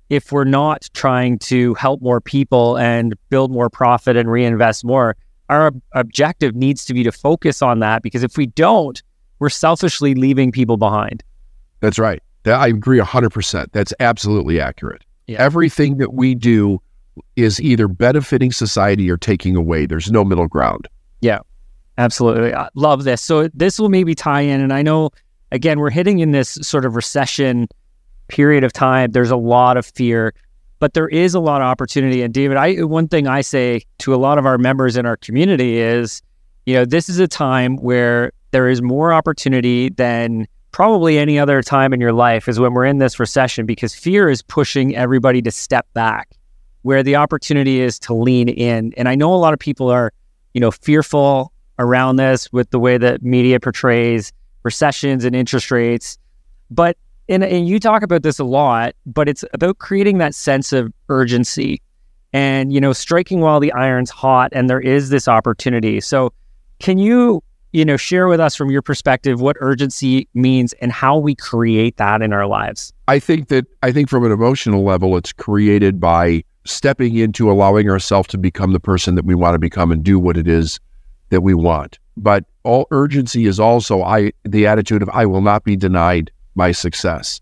if we're not trying to help more people and build more profit and reinvest more our objective needs to be to focus on that because if we don't, we're selfishly leaving people behind. That's right. That, I agree 100%. That's absolutely accurate. Yeah. Everything that we do is either benefiting society or taking away. There's no middle ground. Yeah, absolutely. I love this. So this will maybe tie in. And I know, again, we're hitting in this sort of recession period of time. There's a lot of fear, but there is a lot of opportunity. And David, I one thing I say to a lot of our members in our community is, you know, this is a time where there is more opportunity than probably any other time in your life is when we're in this recession because fear is pushing everybody to step back where the opportunity is to lean in. And I know a lot of people are, you know, fearful around this with the way that media portrays recessions and interest rates. But and, and you talk about this a lot, but it's about creating that sense of urgency and you know striking while the iron's hot and there is this opportunity. So can you you know share with us from your perspective what urgency means and how we create that in our lives? I think that I think from an emotional level, it's created by stepping into allowing ourselves to become the person that we want to become and do what it is that we want. But all urgency is also I the attitude of I will not be denied my success.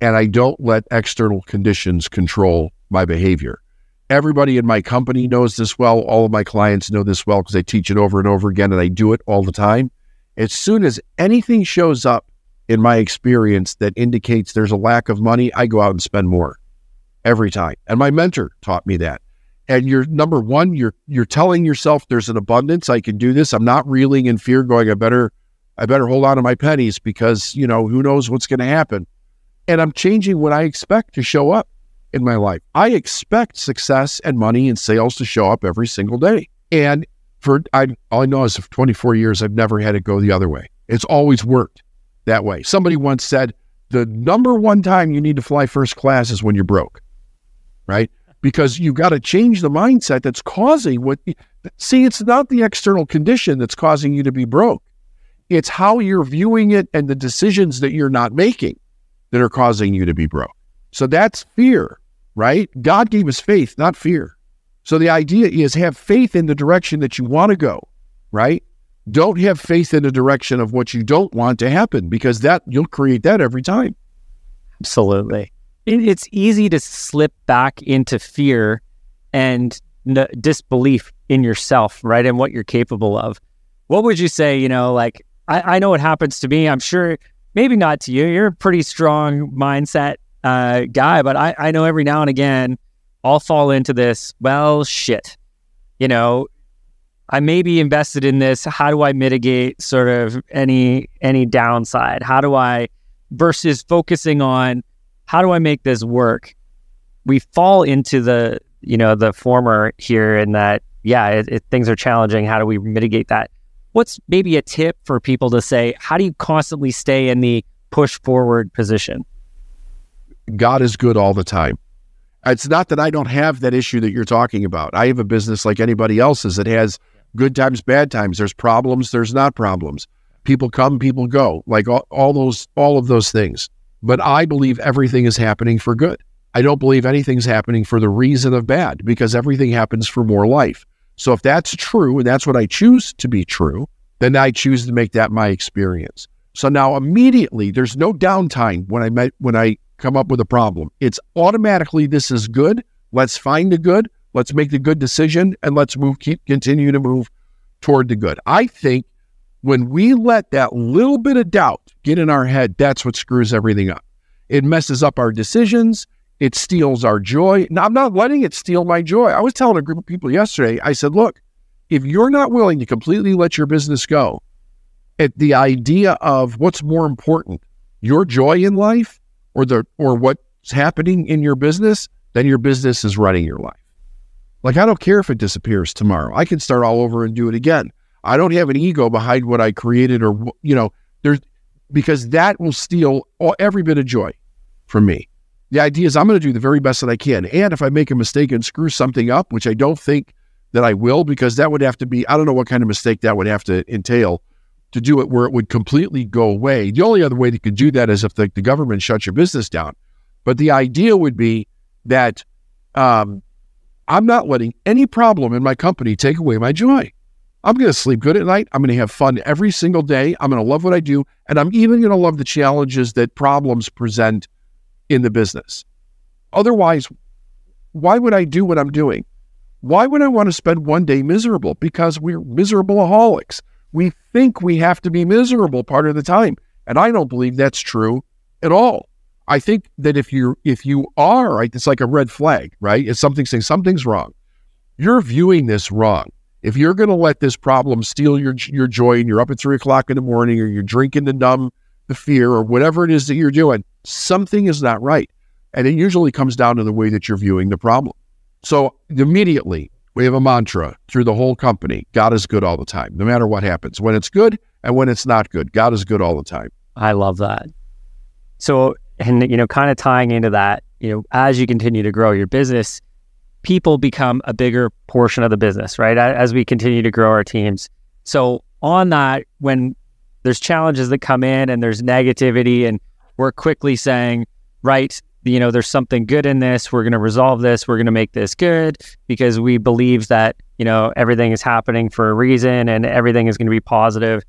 And I don't let external conditions control my behavior. Everybody in my company knows this well. All of my clients know this well because I teach it over and over again and I do it all the time. As soon as anything shows up in my experience that indicates there's a lack of money, I go out and spend more every time. And my mentor taught me that. And you're number one, you're you're telling yourself there's an abundance. I can do this. I'm not reeling in fear, going, I better, I better hold on to my pennies because, you know, who knows what's going to happen. And I'm changing what I expect to show up in my life. I expect success and money and sales to show up every single day. And for I all I know is for 24 years, I've never had it go the other way. It's always worked that way. Somebody once said the number one time you need to fly first class is when you're broke, right? Because you've got to change the mindset that's causing what. See, it's not the external condition that's causing you to be broke. It's how you're viewing it and the decisions that you're not making that are causing you to be broke. So that's fear, right? God gave us faith, not fear. So the idea is have faith in the direction that you want to go, right? Don't have faith in the direction of what you don't want to happen because that you'll create that every time. Absolutely. It's easy to slip back into fear and n- disbelief in yourself, right? And what you're capable of. What would you say, you know, like I, I know it happens to me. I'm sure maybe not to you. You're a pretty strong mindset uh, guy, but I, I know every now and again I'll fall into this. Well, shit, you know, I may be invested in this. How do I mitigate sort of any any downside? How do I versus focusing on how do I make this work? We fall into the you know the former here in that yeah it, it, things are challenging. How do we mitigate that? What's maybe a tip for people to say? How do you constantly stay in the push forward position? God is good all the time. It's not that I don't have that issue that you're talking about. I have a business like anybody else's that has good times, bad times. There's problems, there's not problems. People come, people go, like all, all those, all of those things. But I believe everything is happening for good. I don't believe anything's happening for the reason of bad because everything happens for more life. So if that's true and that's what I choose to be true, then I choose to make that my experience. So now immediately there's no downtime when I met, when I come up with a problem. It's automatically this is good. Let's find the good. Let's make the good decision and let's move, keep, continue to move toward the good. I think when we let that little bit of doubt get in our head, that's what screws everything up. It messes up our decisions. It steals our joy. Now, I'm not letting it steal my joy. I was telling a group of people yesterday, I said, look, if you're not willing to completely let your business go, at the idea of what's more important, your joy in life or the or what's happening in your business, then your business is running your life. Like, I don't care if it disappears tomorrow. I can start all over and do it again. I don't have an ego behind what I created or, you know, there's because that will steal all, every bit of joy from me. The idea is I'm going to do the very best that I can. And if I make a mistake and screw something up, which I don't think that I will, because that would have to be, I don't know what kind of mistake that would have to entail to do it where it would completely go away. The only other way to could do that is if the, the government shuts your business down. But the idea would be that um, I'm not letting any problem in my company take away my joy. I'm going to sleep good at night. I'm going to have fun every single day. I'm going to love what I do. And I'm even going to love the challenges that problems present in the business. Otherwise, why would I do what I'm doing? Why would I want to spend one day miserable? Because we're miserable aholics. We think we have to be miserable part of the time. And I don't believe that's true at all. I think that if you if you are right, it's like a red flag, right? It's something saying something's wrong. You're viewing this wrong. If you're going to let this problem steal your your joy, and you're up at three o'clock in the morning, or you're drinking to numb the fear, or whatever it is that you're doing, something is not right. And it usually comes down to the way that you're viewing the problem. So immediately, we have a mantra through the whole company God is good all the time, no matter what happens. When it's good and when it's not good, God is good all the time. I love that. So and you know kind of tying into that you know as you continue to grow your business people become a bigger portion of the business right as we continue to grow our teams so on that when there's challenges that come in and there's negativity and we're quickly saying right you know there's something good in this. We're going to resolve this. We're going to make this good because we believe that you know everything is happening for a reason and everything is going to be positive.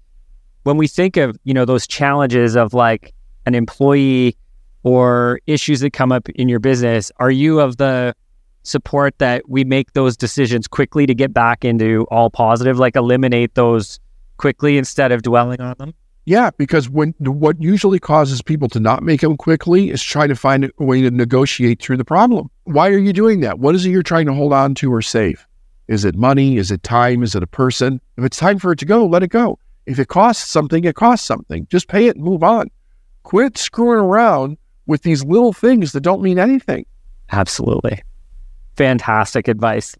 When we think of you know those challenges of like an employee or issues that come up in your business, are you of the support that we make those decisions quickly to get back into all positive, like eliminate those quickly instead of dwelling on them? Yeah, because when what usually causes people to not make them quickly is trying to find a way to negotiate through the problem. Why are you doing that? What is it you're trying to hold on to or save? Is it money? Is it time? Is it a person? If it's time for it to go, let it go. If it costs something, it costs something. Just pay it and move on. Quit screwing around with these little things that don't mean anything. Absolutely. Fantastic advice.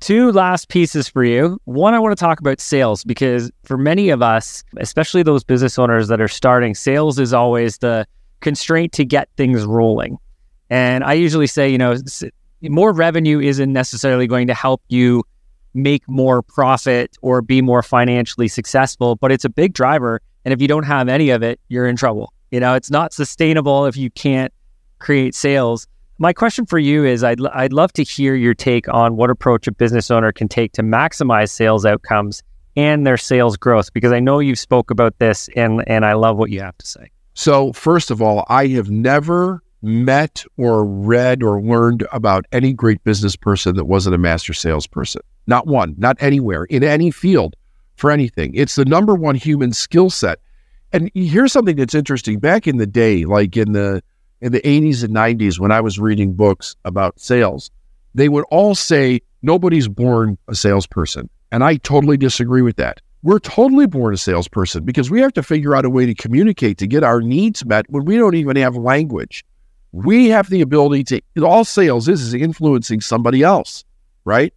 Two last pieces for you. One, I want to talk about sales because for many of us, especially those business owners that are starting, sales is always the constraint to get things rolling. And I usually say, you know, more revenue isn't necessarily going to help you make more profit or be more financially successful, but it's a big driver. And if you don't have any of it, you're in trouble. You know, it's not sustainable if you can't create sales. My question for you is I'd, I'd love to hear your take on what approach a business owner can take to maximize sales outcomes and their sales growth, because I know you've spoke about this and, and I love what you have to say. So, first of all, I have never met or read or learned about any great business person that wasn't a master salesperson. Not one, not anywhere, in any field for anything. It's the number one human skill set. And here's something that's interesting. Back in the day, like in the in the 80s and 90s, when I was reading books about sales, they would all say nobody's born a salesperson. And I totally disagree with that. We're totally born a salesperson because we have to figure out a way to communicate to get our needs met when we don't even have language. We have the ability to, all sales is, is influencing somebody else, right?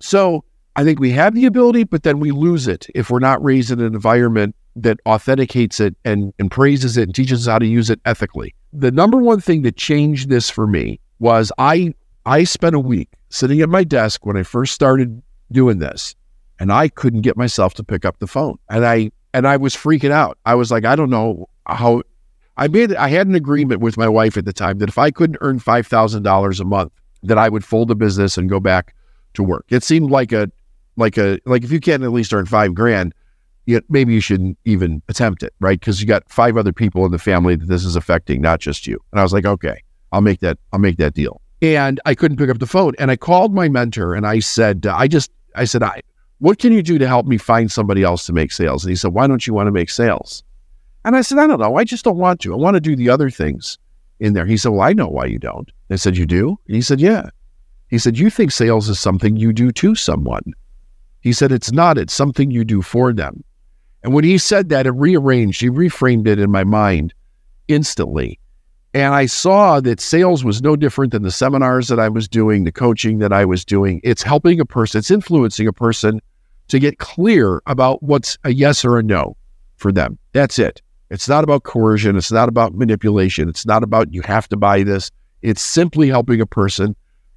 So I think we have the ability, but then we lose it if we're not raised in an environment that authenticates it and, and praises it and teaches us how to use it ethically. The number one thing that changed this for me was I I spent a week sitting at my desk when I first started doing this, and I couldn't get myself to pick up the phone. And I and I was freaking out. I was like, I don't know how I made I had an agreement with my wife at the time that if I couldn't earn five thousand dollars a month, that I would fold the business and go back to work. It seemed like a like a like if you can't at least earn five grand, you, maybe you shouldn't even attempt it, right? Because you got five other people in the family that this is affecting, not just you. And I was like, okay, I'll make that I'll make that deal. And I couldn't pick up the phone, and I called my mentor and I said, uh, I just I said, I what can you do to help me find somebody else to make sales? And he said, why don't you want to make sales? And I said, I don't know. I just don't want to. I want to do the other things in there. He said, Well, I know why you don't. I said, You do? And he said, Yeah. He said, You think sales is something you do to someone. He said, It's not, it's something you do for them. And when he said that, it rearranged, he reframed it in my mind instantly. And I saw that sales was no different than the seminars that I was doing, the coaching that I was doing. It's helping a person, it's influencing a person to get clear about what's a yes or a no for them. That's it. It's not about coercion. It's not about manipulation. It's not about you have to buy this. It's simply helping a person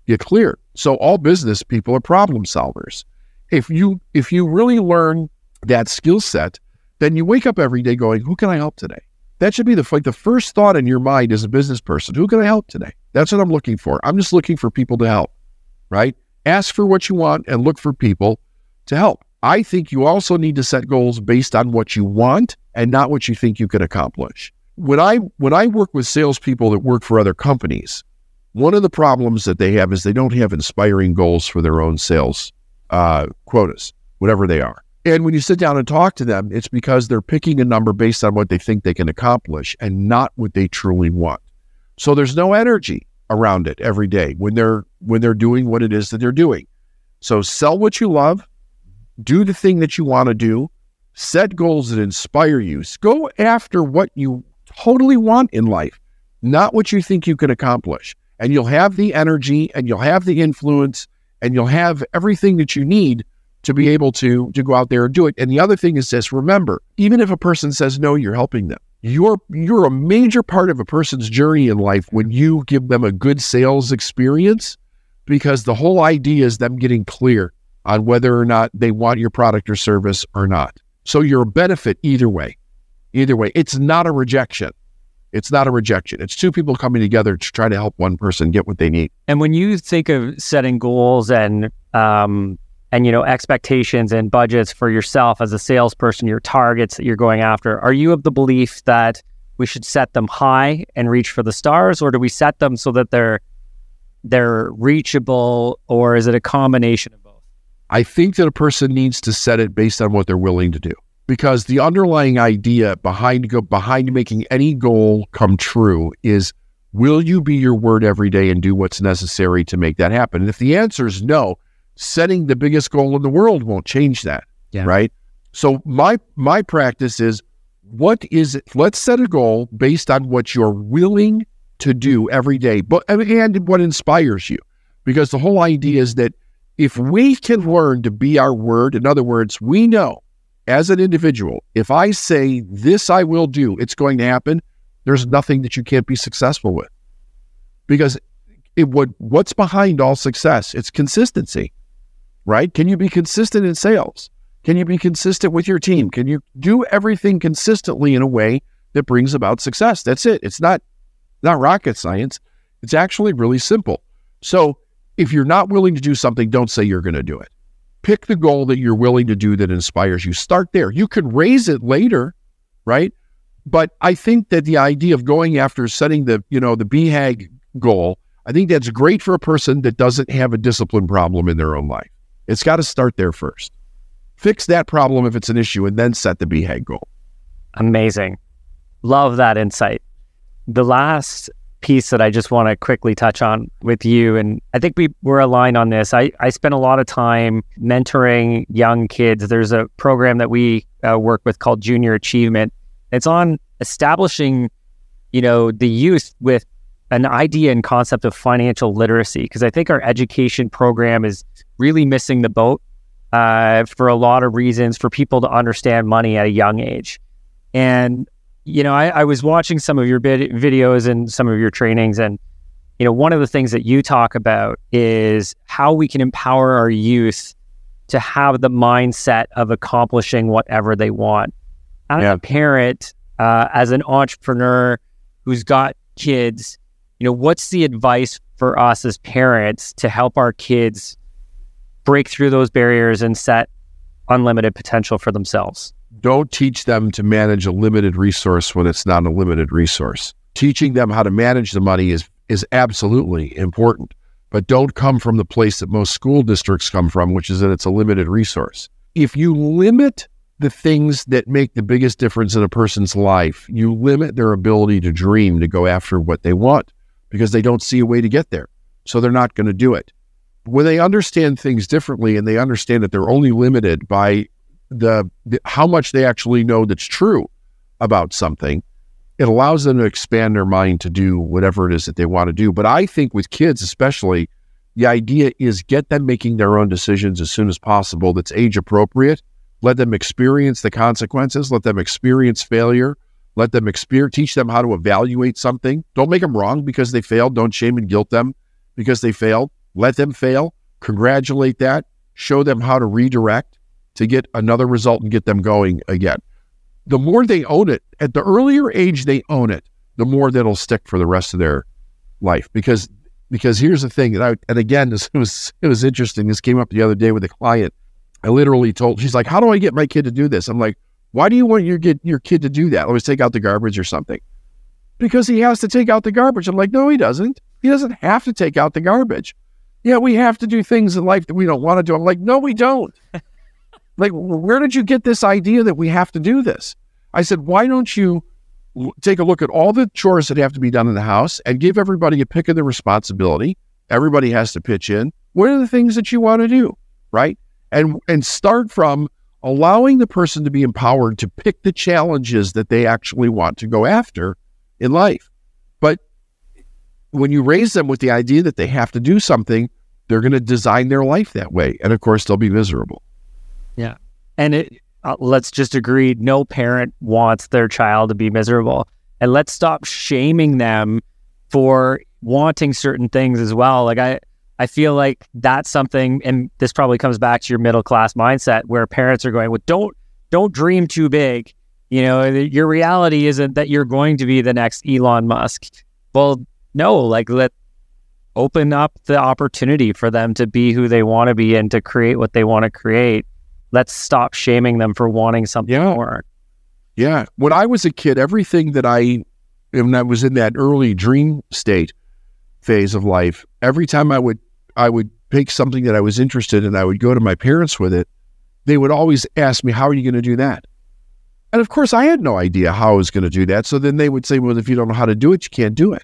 get clear. So all business people are problem solvers if you if you really learn that skill set, then you wake up every day going, "Who can I help today?" That should be the like the first thought in your mind as a business person. Who can I help today? That's what I'm looking for. I'm just looking for people to help, right? Ask for what you want and look for people to help. I think you also need to set goals based on what you want and not what you think you can accomplish. When I when I work with salespeople that work for other companies, one of the problems that they have is they don't have inspiring goals for their own sales uh, quotas, whatever they are. And when you sit down and talk to them, it's because they're picking a number based on what they think they can accomplish and not what they truly want. So there's no energy around it every day when they're when they're doing what it is that they're doing. So sell what you love, do the thing that you want to do, set goals that inspire you. Go after what you totally want in life, not what you think you can accomplish. And you'll have the energy and you'll have the influence and you'll have everything that you need to be able to to go out there and do it. And the other thing is this: remember, even if a person says no, you're helping them. You're you're a major part of a person's journey in life when you give them a good sales experience, because the whole idea is them getting clear on whether or not they want your product or service or not. So you're a benefit either way. Either way, it's not a rejection. It's not a rejection. It's two people coming together to try to help one person get what they need. And when you think of setting goals and um, and you know expectations and budgets for yourself as a salesperson, your targets that you're going after, are you of the belief that we should set them high and reach for the stars, or do we set them so that they're they're reachable, or is it a combination of both? I think that a person needs to set it based on what they're willing to do because the underlying idea behind go behind making any goal come true is will you be your word every day and do what's necessary to make that happen? And if the answer is no, setting the biggest goal in the world won't change that. Yeah. Right. So my my practice is what is it? Let's set a goal based on what you're willing to do every day, but and what inspires you. Because the whole idea is that if we can learn to be our word, in other words, we know as an individual, if I say this I will do, it's going to happen, there's nothing that you can't be successful with. Because it would what's behind all success? It's consistency. Right? Can you be consistent in sales? Can you be consistent with your team? Can you do everything consistently in a way that brings about success? That's it. It's not not rocket science. It's actually really simple. So, if you're not willing to do something, don't say you're going to do it pick the goal that you're willing to do that inspires you. Start there. You can raise it later, right? But I think that the idea of going after setting the, you know, the BHAG goal, I think that's great for a person that doesn't have a discipline problem in their own life. It's got to start there first. fix that problem if it's an issue, and then set the BHAG goal. Amazing. Love that insight. The last piece that I just want to quickly touch on with you, and I think we were aligned on this. I, I spent a lot of time mentoring young kids. There's a program that we uh, work with called Junior Achievement. It's on establishing, you know, the youth with an idea and concept of financial literacy because I think our education program is really missing the boat uh, for a lot of reasons for people to understand money at a young age. And you know, I, I was watching some of your vid- videos and some of your trainings, and you know, one of the things that you talk about is how we can empower our youth to have the mindset of accomplishing whatever they want. As yeah. a parent, uh, as an entrepreneur who's got kids, you know, what's the advice for us as parents to help our kids break through those barriers and set unlimited potential for themselves? Don't teach them to manage a limited resource when it's not a limited resource. Teaching them how to manage the money is is absolutely important, but don't come from the place that most school districts come from, which is that it's a limited resource. If you limit the things that make the biggest difference in a person's life, you limit their ability to dream, to go after what they want, because they don't see a way to get there. So they're not going to do it. When they understand things differently and they understand that they're only limited by the, the how much they actually know that's true about something, it allows them to expand their mind to do whatever it is that they want to do. But I think with kids, especially, the idea is get them making their own decisions as soon as possible that's age appropriate. Let them experience the consequences. Let them experience failure. Let them experience, teach them how to evaluate something. Don't make them wrong because they failed. Don't shame and guilt them because they failed. Let them fail. Congratulate that. Show them how to redirect to get another result and get them going again. The more they own it, at the earlier age they own it, the more that'll stick for the rest of their life. Because because here's the thing, and, I, and again, this <laughs> was it was interesting. This came up the other day with a client. I literally told she's like, "How do I get my kid to do this?" I'm like, "Why do you want your get your kid to do that? Let's take out the garbage or something." Because he has to take out the garbage. I'm like, "No, he doesn't. He doesn't have to take out the garbage." Yeah, we have to do things in life that we don't want to do. I'm like, "No, we don't." <laughs> Like, where did you get this idea that we have to do this? I said, why don't you take a look at all the chores that have to be done in the house and give everybody a pick of the responsibility? Everybody has to pitch in. What are the things that you want to do? Right. And and start from allowing the person to be empowered to pick the challenges that they actually want to go after in life. When you raise them with the idea that they have to do something, they're going to design their life that way. And of course, they'll be miserable. Yeah. And it, uh, let's just agree no parent wants their child to be miserable. And let's stop shaming them for wanting certain things as well. Like I I feel like that's something and this probably comes back to your middle class mindset where parents are going, "Well, don't don't dream too big." You know, your reality isn't that you're going to be the next Elon Musk. Well, no, like let open up the opportunity for them to be who they want to be and to create what they want to create let's stop shaming them for wanting something yeah. more. Yeah. When I was a kid, everything that I, when I was in that early dream state phase of life, every time I would, I would pick something that I was interested in, I would go to my parents with it. They would always ask me, "How are you going to do that?" And of course, I had no idea how I was going to do that. So then they would say, "Well, if you don't know how to do it, you can't do it."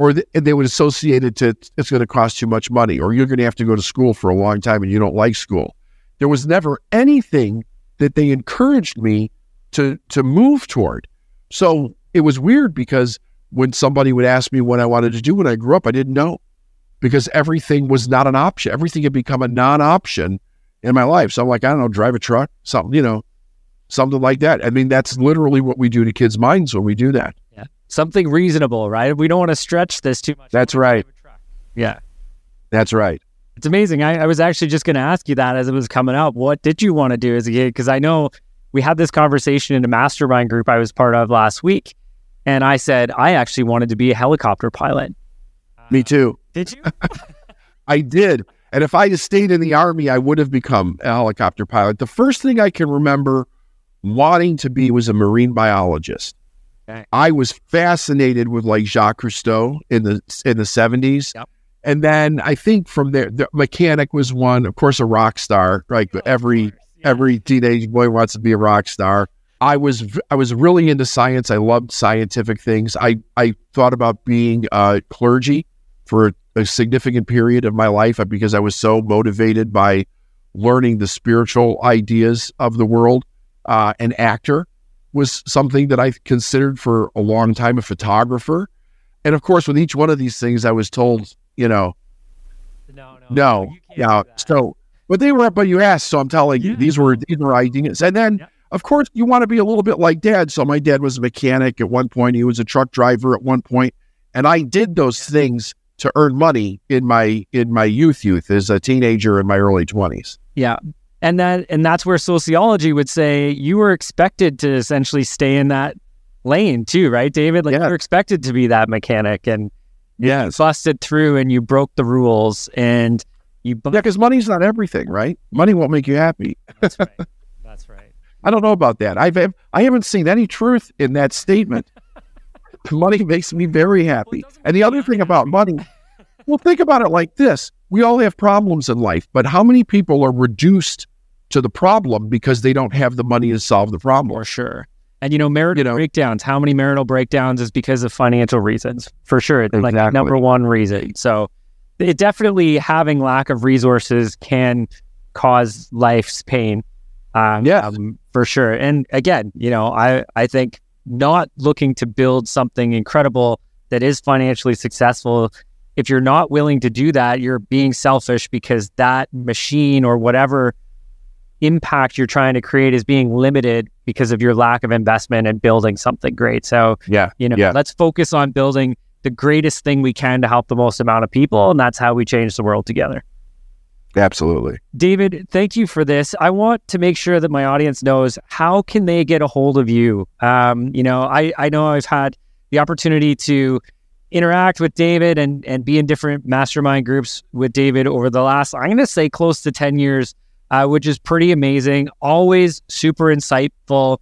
Or they would associate it to it's going to cost too much money, or you're going to have to go to school for a long time and you don't like school there was never anything that they encouraged me to to move toward. So it was weird because when somebody would ask me what I wanted to do when I grew up, I didn't know because everything was not an option. Everything had become a non-option in my life. So I'm like, I don't know, drive a truck, something, you know, something like that. I mean, that's literally what we do to kids' minds when we do that. Something reasonable, right? We don't want to stretch this too much. That's right. Yeah. That's right. It's amazing. I, I was actually just going to ask you that as it was coming up. What did you want to do as a kid? Because I know we had this conversation in a mastermind group I was part of last week. And I said, I actually wanted to be a helicopter pilot. Me uh, too. Did you? <laughs> I did. And if I had stayed in the Army, I would have become a helicopter pilot. The first thing I can remember wanting to be was a marine biologist. I was fascinated with like Jacques Cousteau in the in the 70s. Yep. And then I think from there, the mechanic was one, of course, a rock star, Like Oh, every Every teenage boy wants to be a rock star. I was I was really into science. I loved scientific things. I I thought about being uh, clergy for a significant period of my life because I was so motivated by learning the spiritual ideas of the world. Uh, an actor was something that I considered for a long time. A photographer, and of course, with each one of these things, I was told, you know, no, no, no. no. So, but they were, but you asked, so I'm telling Yeah. you, these were these were ideas, and then. Yeah. Of course, you want to be a little bit like dad. So my dad was a mechanic at one point. He was a truck driver at one point, and I did those things to earn money in my in my youth youth as a teenager in my early twenties. Yeah. And that and that's where sociology would say you were expected to essentially stay in that lane too, right, David? Like Yeah. you're expected to be that mechanic and Yes, busted through and you broke the rules and you bu- yeah, because money's not everything, right? Money won't make you happy. That's right. <laughs> That's right. I don't know about that. I've I haven't seen any truth in that statement. <laughs> money makes me very happy. doesn't And the other thing happy. about money, well, think about it like this: we all have problems in life, but how many people are reduced to the problem because they don't have the money to solve the problem? For sure. And you know, marital You know- breakdowns, how many marital breakdowns is because of financial reasons? For sure. It's like Exactly. number one reason. So it definitely having lack of resources can cause life's pain. Um, Yes. um, for sure. And again, you know, I, I think not looking to build something incredible that is financially successful. If you're not willing to do that, you're being selfish because that machine or whatever impact you're trying to create is being limited because of your lack of investment in building something great. So, Yeah, you know, Yeah. let's focus on building the greatest thing we can to help the most amount of people. And that's how we change the world together. absolutely. David, thank you for this. I want to make sure that my audience knows how can they get a hold of you. Um, you know, I, I know I've had the opportunity to interact with David and and be in different mastermind groups with David over the last I'm going to say close to 10 years, uh, which is pretty amazing. Always super insightful.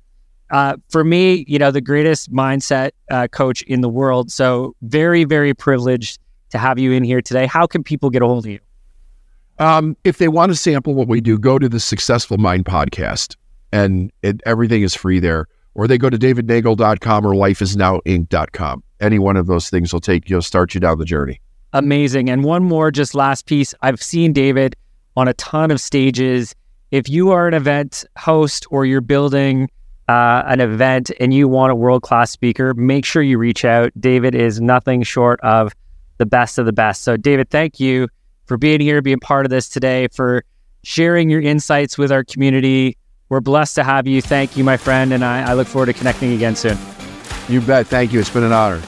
Uh, for me, you know, the greatest mindset uh, coach in the world. So very, very privileged to have you in here today. How can people get a hold of you? Um, if they want to sample what we do, go to the Successful Mind podcast, and it, everything is free there. Or they go to davidneagle.com or lifeisnowinc.com. Any one of those things will take you, start you down the journey. amazing. And one more, just last piece. I've seen David on a ton of stages. If you are an event host or you're building uh, an event and you want a world class speaker, make sure you reach out. David is nothing short of the best of the best. So, David, thank you for being here, being part of this today, for sharing your insights with our community. We're blessed to have you. Thank you, my friend. And I, I look forward to connecting again soon. You bet. Thank you. It's been an honor.